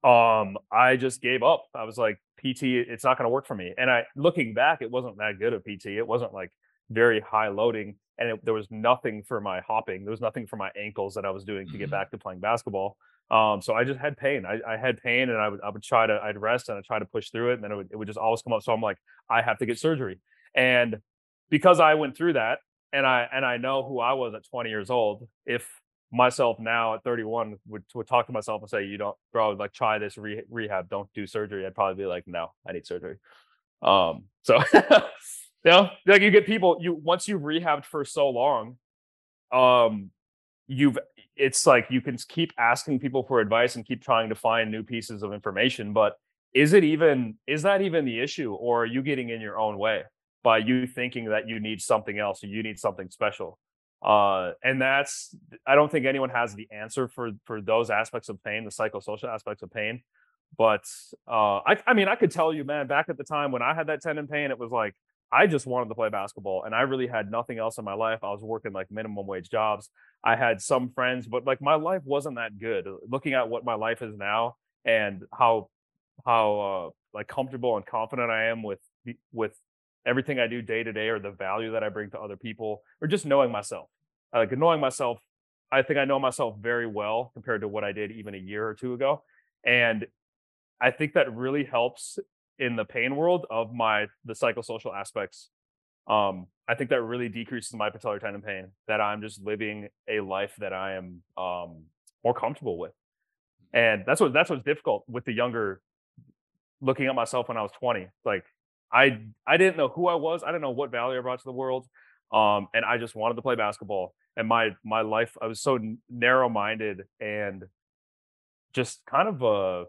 um i just gave up. I was like pt it's not going to work for me. And i looking back it wasn't that good of pt it wasn't like very high loading and it, there was nothing for my hopping. There was nothing for my ankles that i was doing to get mm-hmm. back to playing basketball. Um so i just had pain. I, I, had pain and i would i would try to i'd rest and i'd try to push through it and then it would, it would just always come up. So i'm like i have to get surgery. And because i went through that and i and i know who i was at 20 years old if myself now at 31 would, would talk to myself and say, you don't, bro, like try this re- rehab, don't do surgery. I'd probably be like, no, I need surgery. Um, so, you know, like you get people, you, once you've rehabbed for so long, um, you've, it's like you can keep asking people for advice and keep trying to find new pieces of information, but is it even, is that even the issue or are you getting in your own way by you thinking that you need something else or you need something special? Uh, and that's i don't think anyone has the answer for for those aspects of pain the psychosocial aspects of pain but uh, I, I mean i could tell you man back at the time when i had that tendon pain it was like i just wanted to play basketball and i really had nothing else in my life. I was working like minimum wage jobs. I had some friends but like my life wasn't that good looking at what my life is now and how how uh, like comfortable and confident i am with with everything I do day to day or the value that I bring to other people or just knowing myself. Like knowing myself, I think I know myself very well compared to what I did even a year or two ago. And I think that really helps in the pain world of my the psychosocial aspects. Um, I think that really decreases my patellar tendon pain. That I'm just living a life that I am um, more comfortable with, and that's what that's what's difficult with the younger. Looking at myself when I was 20, like I I didn't know who I was. I didn't know what value I brought to the world. Um, and I just wanted to play basketball. And my my life, I was so narrow minded and just kind of a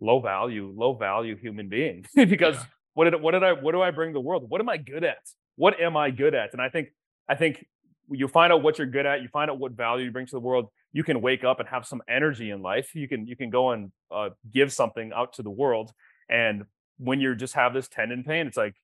low value, low value human being. because yeah. what did what did I what do I bring the world? What am I good at? What am I good at? And I think I think you find out what you're good at. You find out what value you bring to the world. You can wake up and have some energy in life. You can you can go and uh, give something out to the world. And when you just have this tendon pain, it's like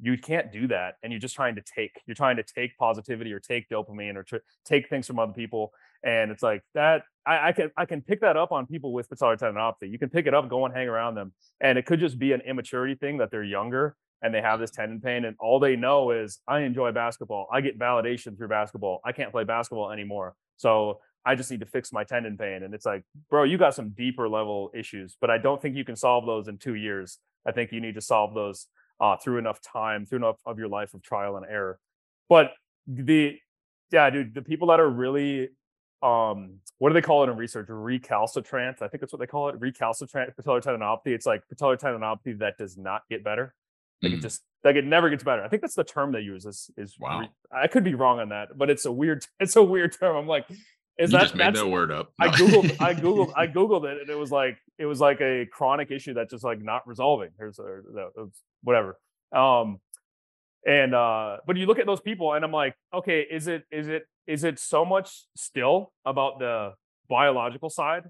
you can't do that, and you're just trying to take. You're trying to take positivity or take dopamine or tr- take things from other people, and it's like that. I, I, can I can pick that up on people with patellar tendinopathy. You can pick it up, go and hang around them, and it could just be an immaturity thing that they're younger and they have this tendon pain, and all they know is I enjoy basketball. I get validation through basketball. I can't play basketball anymore, so I just need to fix my tendon pain. And it's like, bro, you got some deeper level issues, but I don't think you can solve those in two years. I think you need to solve those uh, through enough time, through enough of your life of trial and error. But the yeah, dude, the people that are really um what do they call it in research? Recalcitrant. I think that's what they call it. Recalcitrant patellar tendinopathy. It's like patellar tendinopathy that does not get better. Like mm. it just like it never gets better. I think that's the term they use. Is is wow. I could be wrong on that, but it's a weird it's a weird term. I'm like, is you that just made that word up? No. I googled, I googled, I googled it, and it was like it was like a chronic issue that's just like not resolving. There's a, whatever. Um, and uh, but you look at those people, and I'm like, okay, is it is it is it so much still about the biological side?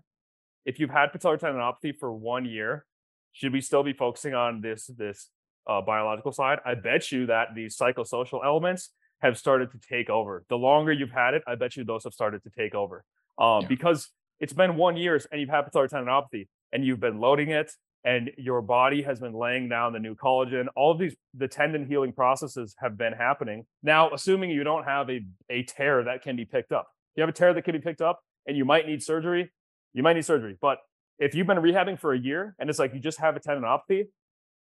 If you've had patellar tendinopathy for one year, should we still be focusing on this this uh, biological side? I bet you that the psychosocial elements have started to take over. The longer you've had it, I bet you those have started to take over. Um, yeah. Because it's been one year and you've had patellar tendinopathy and you've been loading it and your body has been laying down the new collagen. All of these, the tendon healing processes have been happening. Now, assuming you don't have a, a tear that can be picked up, you have a tear that can be picked up and you might need surgery, you might need surgery. But if you've been rehabbing for a year and it's like you just have a tendinopathy,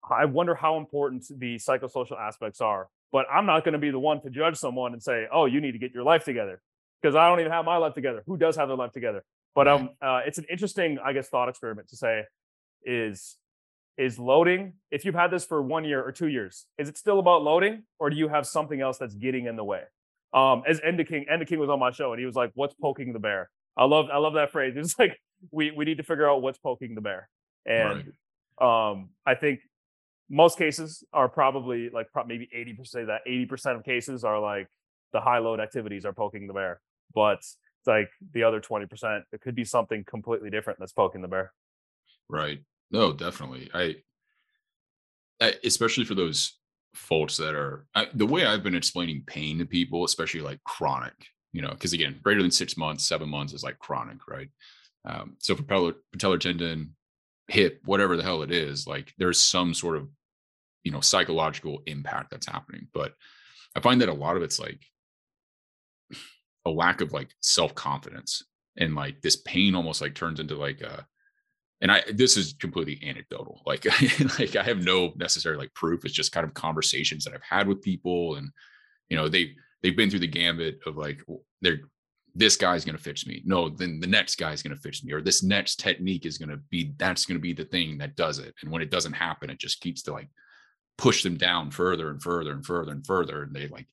I wonder how important the psychosocial aspects are. But I'm not going to be the one to judge someone and say, oh, you need to get your life together because I don't even have my life together. Who does have their life together? But um, uh, it's an interesting, I guess, thought experiment to say, is is loading if you've had this for one year or two years is it still about loading or do you have something else that's getting in the way um as Enda King Enda King was on my show and he was like what's poking the bear I love I love that phrase it's like we we need to figure out what's poking the bear and right. um I think most cases are probably like maybe 80% of that 80% of cases are like the high load activities are poking the bear but it's like the other 20% it could be something completely different that's poking the bear right no, definitely. I, I especially for those folks that are I, the way I've been explaining pain to people, especially like chronic, you know, because again, greater than six months, seven months is like chronic, right? Um, so for patellar, patellar tendon, hip, whatever the hell it is, like there's some sort of, you know, psychological impact that's happening. But I find that a lot of it's like a lack of like self confidence, and like this pain almost like turns into like a and I this is completely anecdotal. Like like I have no necessary like proof. It's just kind of conversations that I've had with people, and you know they they've been through the gambit of like they're this guy's going to fix me. No, then the next guy's going to fix me, or this next technique is going to be that's going to be the thing that does it. And when it doesn't happen, it just keeps to like push them down further and further and further and further. And they like,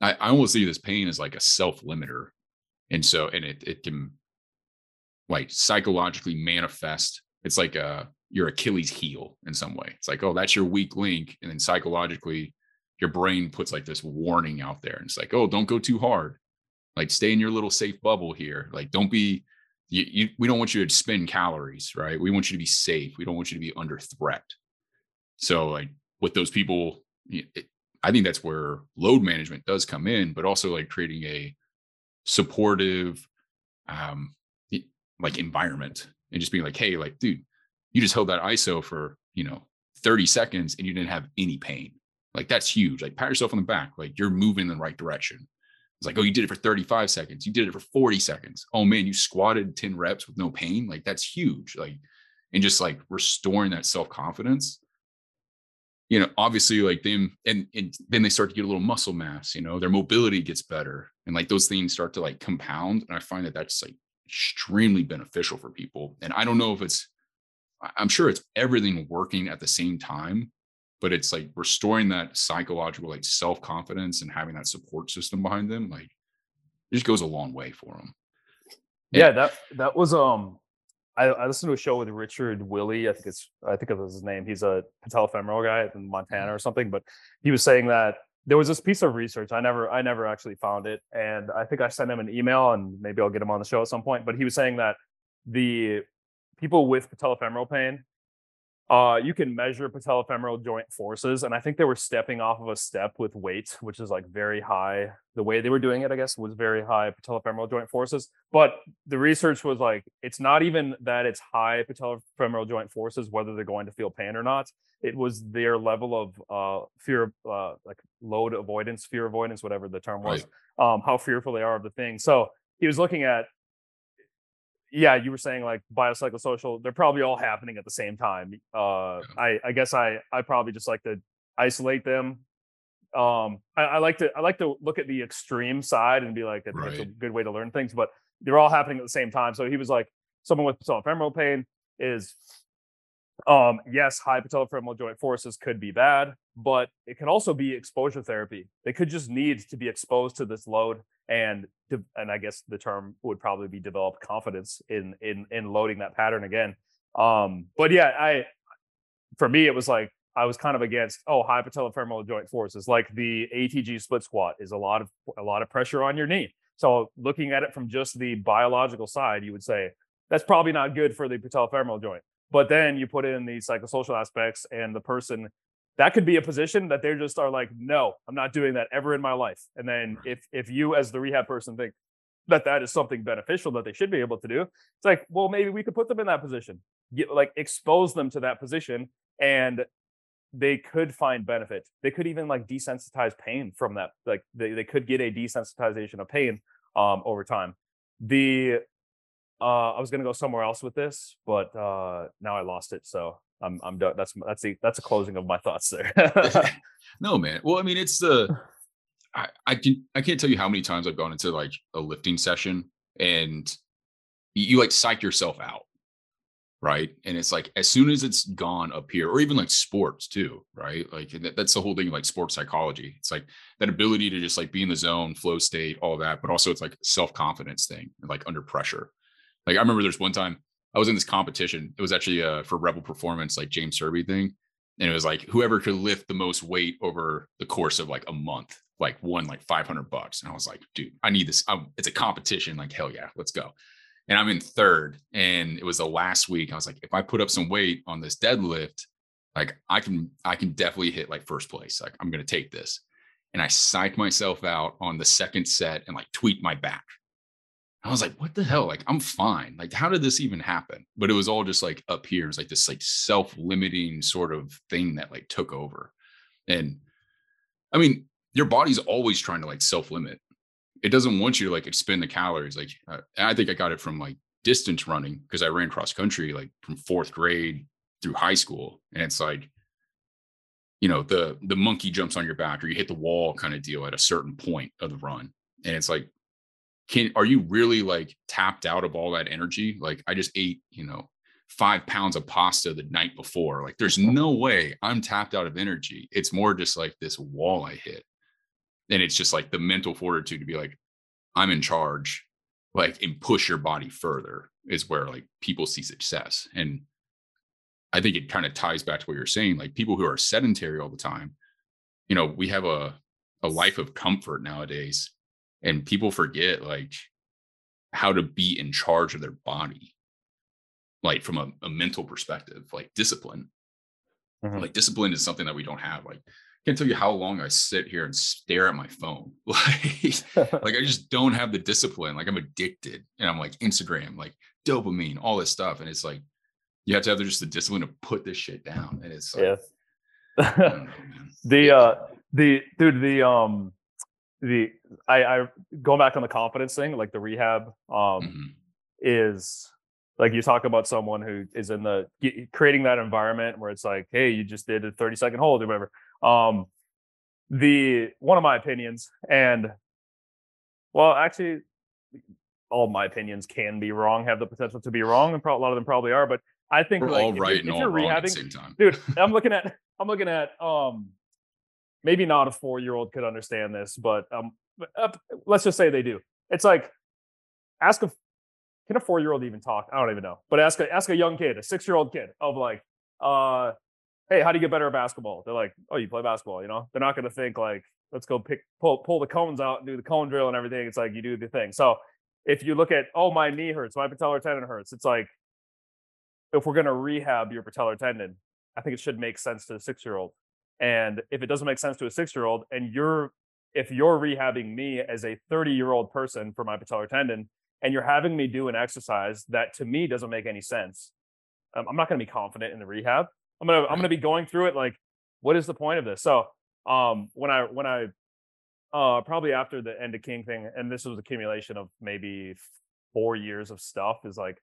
I, I almost see this pain as like a self limiter. And so, and it, it can like psychologically manifest. It's like a your Achilles heel in some way. It's like, oh, that's your weak link. And then psychologically, your brain puts like this warning out there. And it's like, oh, don't go too hard. Like stay in your little safe bubble here. Like don't be you, you, we don't want you to spend calories, right? We want you to be safe. We don't want you to be under threat. So like with those people, it, I think that's where load management does come in, but also like creating a supportive, um, like environment and just being like, hey, like, dude, you just held that ISO for, you know, 30 seconds and you didn't have any pain. Like that's huge. Like pat yourself on the back. Like you're moving in the right direction. It's like, oh, you did it for 35 seconds. You did it for 40 seconds. Oh man, you squatted 10 reps with no pain. Like that's huge. Like, and just like restoring that self-confidence. You know, obviously, like them, and, and then they start to get a little muscle mass, you know, their mobility gets better. And like those things start to like compound. And I find that that's like extremely beneficial for people. And I don't know if it's, I'm sure it's everything working at the same time, but it's like restoring that psychological like self confidence and having that support system behind them. Like it just goes a long way for them. Yeah, that that was um I, I, listened to a show with Richard Willy. I think it's I think it was his name. He's a patellofemoral guy in Montana mm-hmm. or something. But he was saying that there was this piece of research i never i never actually found it and i think i sent him an email and maybe i'll get him on the show at some point but he was saying that the people with patellofemoral pain uh, you can measure patellofemoral joint forces, and I think they were stepping off of a step with weight, which is like very high. The way they were doing it, I guess, was very high patellofemoral joint forces. But the research was like, it's not even that it's high patellofemoral joint forces, whether they're going to feel pain or not. It was their level of uh, fear, uh, like load avoidance, fear avoidance, whatever the term was, right. um, how fearful they are of the thing. So he was looking at yeah, you were saying like biopsychosocial, they're probably all happening at the same time. Uh, I, I guess I, I probably just like to isolate them. Um, I, I, like to, I like to look at the extreme side and be like, that's right. a good way to learn things, but they're all happening at the same time. So he was like, someone with patellofemoral pain is, um, yes, high patellofemoral joint forces could be bad, but it can also be exposure therapy. They could just need to be exposed to this load and and I guess the term would probably be develop confidence in in in loading that pattern again. Um, but yeah, I for me it was like I was kind of against oh high patellofemoral joint forces like the ATG split squat is a lot of a lot of pressure on your knee. So looking at it from just the biological side, you would say that's probably not good for the patellofemoral joint. But then you put in the psychosocial aspects and the person that could be a position that they just are like, no, I'm not doing that ever in my life. And then if if you as the rehab person think that that is something beneficial that they should be able to do, it's like, well, maybe we could put them in that position. get like expose them to that position and they could find benefit. They could even like desensitize pain from that. Like they, they could get a desensitization of pain um, over time. The uh, I was gonna go somewhere else with this, but uh, now I lost it. So I'm I'm done. That's that's the that's a closing of my thoughts there. no, man. Well, I mean, it's the I, I can I can't tell you how many times I've gone into like a lifting session and you, you like psych yourself out right and it's like as soon as it's gone up here or even like sports too right like that, that's the whole thing like sports psychology it's like that ability to just like be in the zone flow state all that but also it's like self-confidence thing like under pressure like i remember there's one time i was in this competition it was actually uh for rebel performance like james Cerbie thing and it was like whoever could lift the most weight over the course of like a month like won like 500 bucks and i was like dude i need this I'm, it's a competition like hell yeah let's go and I'm in third. And it was the last week. I was like, if I put up some weight on this deadlift, like I can, I can definitely hit like first place. Like I'm gonna take this. And I psyched myself out on the second set and like tweaked my back. I was like, what the hell? Like, I'm fine. Like, how did this even happen? But it was all just like up here. It's like this like self-limiting sort of thing that like took over. And I mean, your body's always trying to like self-limit it doesn't want you to like expend the calories. Like uh, I think I got it from like distance running because I ran cross country like from fourth grade through high school, and it's like you know the the monkey jumps on your back or you hit the wall kind of deal at a certain point of the run, and it's like can are you really like tapped out of all that energy? Like I just ate you know five pounds of pasta the night before. Like there's no way I'm tapped out of energy. It's more just like this wall I hit and it's just like the mental fortitude to be like i'm in charge like and push your body further is where like people see success and i think it kind of ties back to what you're saying like people who are sedentary all the time you know we have a a life of comfort nowadays and people forget like how to be in charge of their body like from a, a mental perspective like discipline mm-hmm. like discipline is something that we don't have like I can't tell you how long I sit here and stare at my phone. Like, like I just don't have the discipline. Like I'm addicted, and I'm like Instagram, like dopamine, all this stuff, and it's like you have to have just the discipline to put this shit down. And it's like, yeah. Know, the uh, the dude, the um, the I I going back on the confidence thing, like the rehab um, mm-hmm. is like you talk about someone who is in the creating that environment where it's like, hey, you just did a 30 second hold or whatever. Um, the one of my opinions, and well, actually, all my opinions can be wrong, have the potential to be wrong, and pro- a lot of them probably are. But I think we're like, all right if, and if all wrong at the same time, dude. I'm looking at, I'm looking at, um, maybe not a four year old could understand this, but um, uh, let's just say they do. It's like ask a can a four year old even talk? I don't even know, but ask a ask a young kid, a six year old kid, of like, uh, hey, how do you get better at basketball? They're like, oh, you play basketball, you know? They're not going to think like, let's go pick, pull, pull the cones out and do the cone drill and everything. It's like you do the thing. So if you look at, oh, my knee hurts, my patellar tendon hurts, it's like, if we're going to rehab your patellar tendon, I think it should make sense to a six year old. And if it doesn't make sense to a six year old, and you're, if you're rehabbing me as a 30 year old person for my patellar tendon, and you're having me do an exercise that to me doesn't make any sense, um, I'm not going to be confident in the rehab. I'm gonna I'm gonna be going through it like, what is the point of this? So um when I when I uh probably after the Enda King thing, and this was accumulation of maybe four years of stuff, is like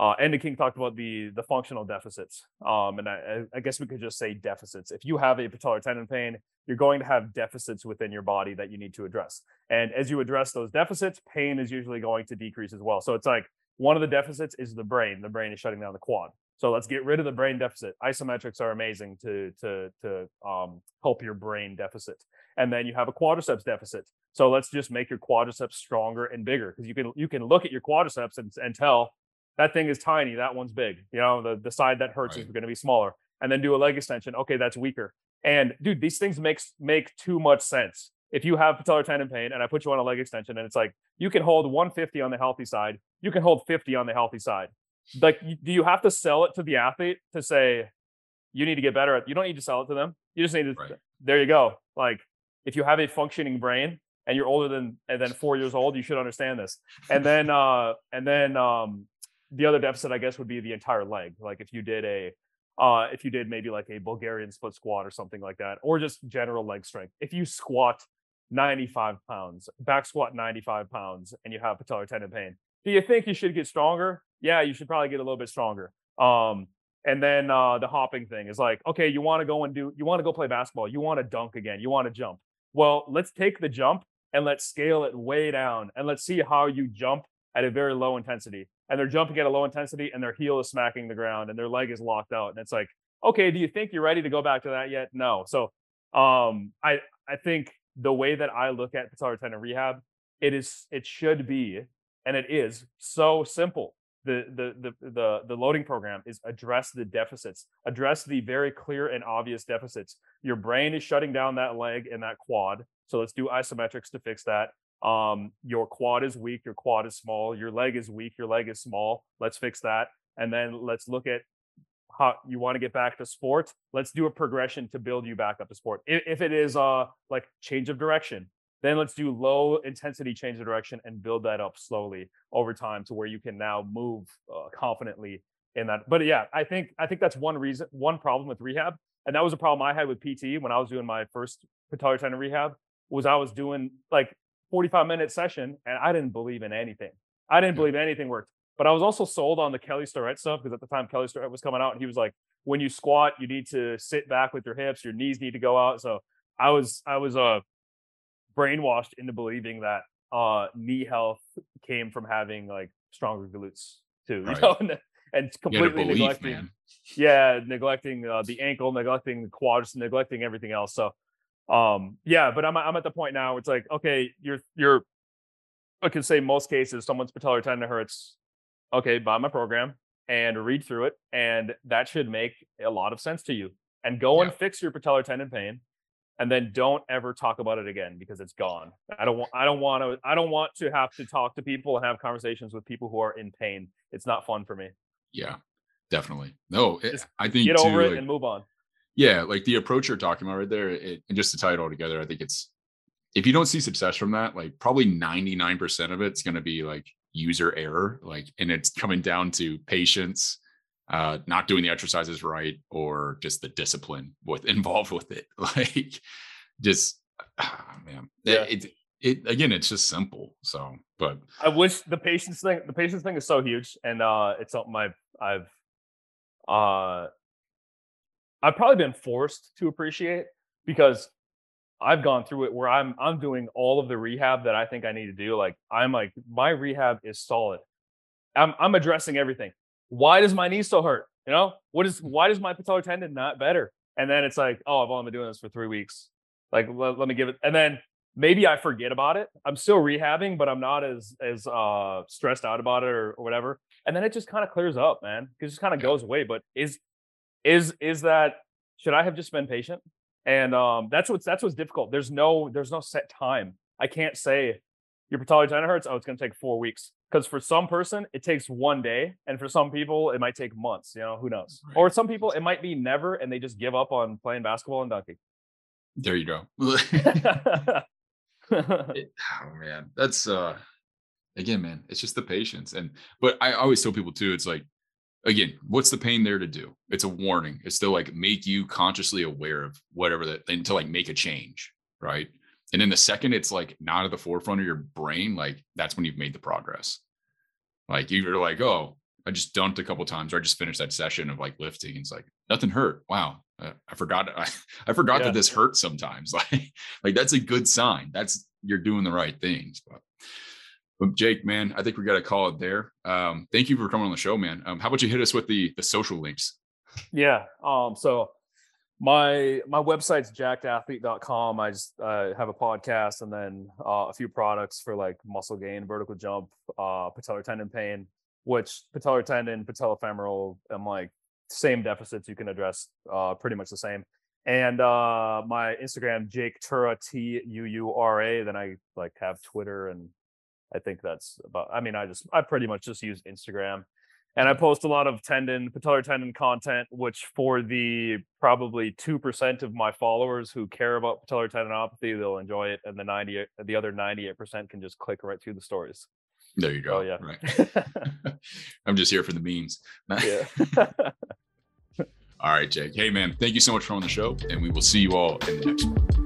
uh Enda King talked about the the functional deficits. Um and I, I guess we could just say deficits. If you have a patellar tendon pain, you're going to have deficits within your body that you need to address. And as you address those deficits, pain is usually going to decrease as well. So it's like one of the deficits is the brain. The brain is shutting down the quad. So let's get rid of the brain deficit. Isometrics are amazing to to to um, help your brain deficit. And then you have a quadriceps deficit. So let's just make your quadriceps stronger and bigger because you can you can look at your quadriceps and, and tell that thing is tiny, that one's big. You know, the the side that hurts right. is going to be smaller. And then do a leg extension. Okay, that's weaker. And dude, these things makes make too much sense. If you have patellar tendon pain and I put you on a leg extension and it's like you can hold 150 on the healthy side, you can hold 50 on the healthy side like do you have to sell it to the athlete to say you need to get better at you don't need to sell it to them you just need to right. there you go like if you have a functioning brain and you're older than and then four years old you should understand this and then uh and then um the other deficit, I guess, would be the entire leg. Like if you did a uh, if you did maybe like a Bulgarian split squat or something like that, or just general leg strength. If you squat 95 pounds, back squat 95 pounds, and you have patellar tendon pain, do you think you should get stronger? Yeah, you should probably get a little bit stronger. Um, and then uh, the hopping thing is like, okay, you want to go and do, you want to go play basketball, you want to dunk again, you want to jump. Well, let's take the jump and let's scale it way down and let's see how you jump at a very low intensity. And they're jumping at a low intensity and their heel is smacking the ground and their leg is locked out. And it's like, okay, do you think you're ready to go back to that yet? No. So um, I I think the way that I look at patellar tendon rehab, it is it should be, and it is so simple. The, the the the the loading program is address the deficits, address the very clear and obvious deficits. Your brain is shutting down that leg and that quad. So let's do isometrics to fix that. Um, your quad is weak, your quad is small, your leg is weak, your leg is small. Let's fix that. And then let's look at how you want to get back to sport. Let's do a progression to build you back up to sport. If, if it is uh like change of direction, then let's do low intensity change of direction and build that up slowly over time to where you can now move uh, confidently in that. But yeah, I think I think that's one reason, one problem with rehab, and that was a problem I had with PT when I was doing my first patellar tendon rehab. Was I was doing like 45 minute session and I didn't believe in anything. I didn't believe anything worked. But I was also sold on the Kelly Starrett stuff because at the time Kelly Starrett was coming out and he was like, when you squat, you need to sit back with your hips, your knees need to go out. So I was I was uh brainwashed into believing that uh knee health came from having like stronger glutes too, right. you know, and, and completely belief, neglecting, man. yeah, neglecting uh, the ankle, neglecting the quads, neglecting everything else. So um yeah but i'm i'm at the point now it's like okay you're you're i can say most cases someone's patellar tendon hurts okay buy my program and read through it and that should make a lot of sense to you. And go yeah. and fix your patellar tendon pain and then don't ever talk about it again because it's gone. I don't want i don't want to i don't want to have to talk to people and have conversations with people who are in pain. It's not fun for me. Yeah definitely. No it, i think get over too, it like, and move on yeah like the approach you're talking about right there it, and just to tie it all together i think it's if you don't see success from that like probably 99% of it's going to be like user error like and it's coming down to patience uh not doing the exercises right or just the discipline with involved with it like just oh, man yeah. it, it it again it's just simple so but i wish the patience thing the patience thing is so huge and uh it's something i've i've uh I've probably been forced to appreciate because I've gone through it where I'm I'm doing all of the rehab that I think I need to do. Like I'm like my rehab is solid. I'm I'm addressing everything. Why does my knee still hurt? You know, what is why does my patellar tendon not better? And then it's like, oh, I've only been doing this for three weeks. Like let, let me give it. And then maybe I forget about it. I'm still rehabbing, but I'm not as as uh stressed out about it or, or whatever. And then it just kind of clears up, man. It just kind of goes away. But is is is that should I have just been patient? And um, that's what's that's what's difficult. There's no there's no set time. I can't say your patellar tendon hurts. Oh, it's going to take four weeks because for some person it takes one day, and for some people it might take months. You know, who knows? Right. Or some people it might be never, and they just give up on playing basketball and dunking. There you go. it, oh man, that's uh again, man. It's just the patience, and but I always tell people too. It's like again, what's the pain there to do? It's a warning. It's to like make you consciously aware of whatever that and to like make a change, right? And then the second it's like not at the forefront of your brain, like that's when you've made the progress. Like you're like, oh, I just dumped a couple times, or I just finished that session of like lifting. It's like nothing hurt. Wow, I, I forgot. I, I forgot yeah. that this hurts sometimes. Like, like that's a good sign. That's you're doing the right things. But but Jake, man, I think we got to call it there. Um, thank you for coming on the show, man. Um, how about you hit us with the the social links? Yeah. Um, so my my website's jackedathlete.com. I just uh, have a podcast and then uh, a few products for like muscle gain, vertical jump, uh, patellar tendon pain, which patellar tendon, patellofemoral, and like same deficits you can address uh, pretty much the same. And uh, my Instagram, Jake Tuura T U U R A. Then I like have Twitter and I think that's about. I mean, I just I pretty much just use Instagram, and I mm-hmm. post a lot of tendon patellar tendon content, which for the probably two percent of my followers who care about patellar tendinopathy, they'll enjoy it, and the ninety the other ninety eight percent can just click right through the stories. There you go. Oh yeah. Right. I'm just here for the memes. yeah. all right, Jake. Hey man, thank you so much for on the show, and we will see you all in the next one.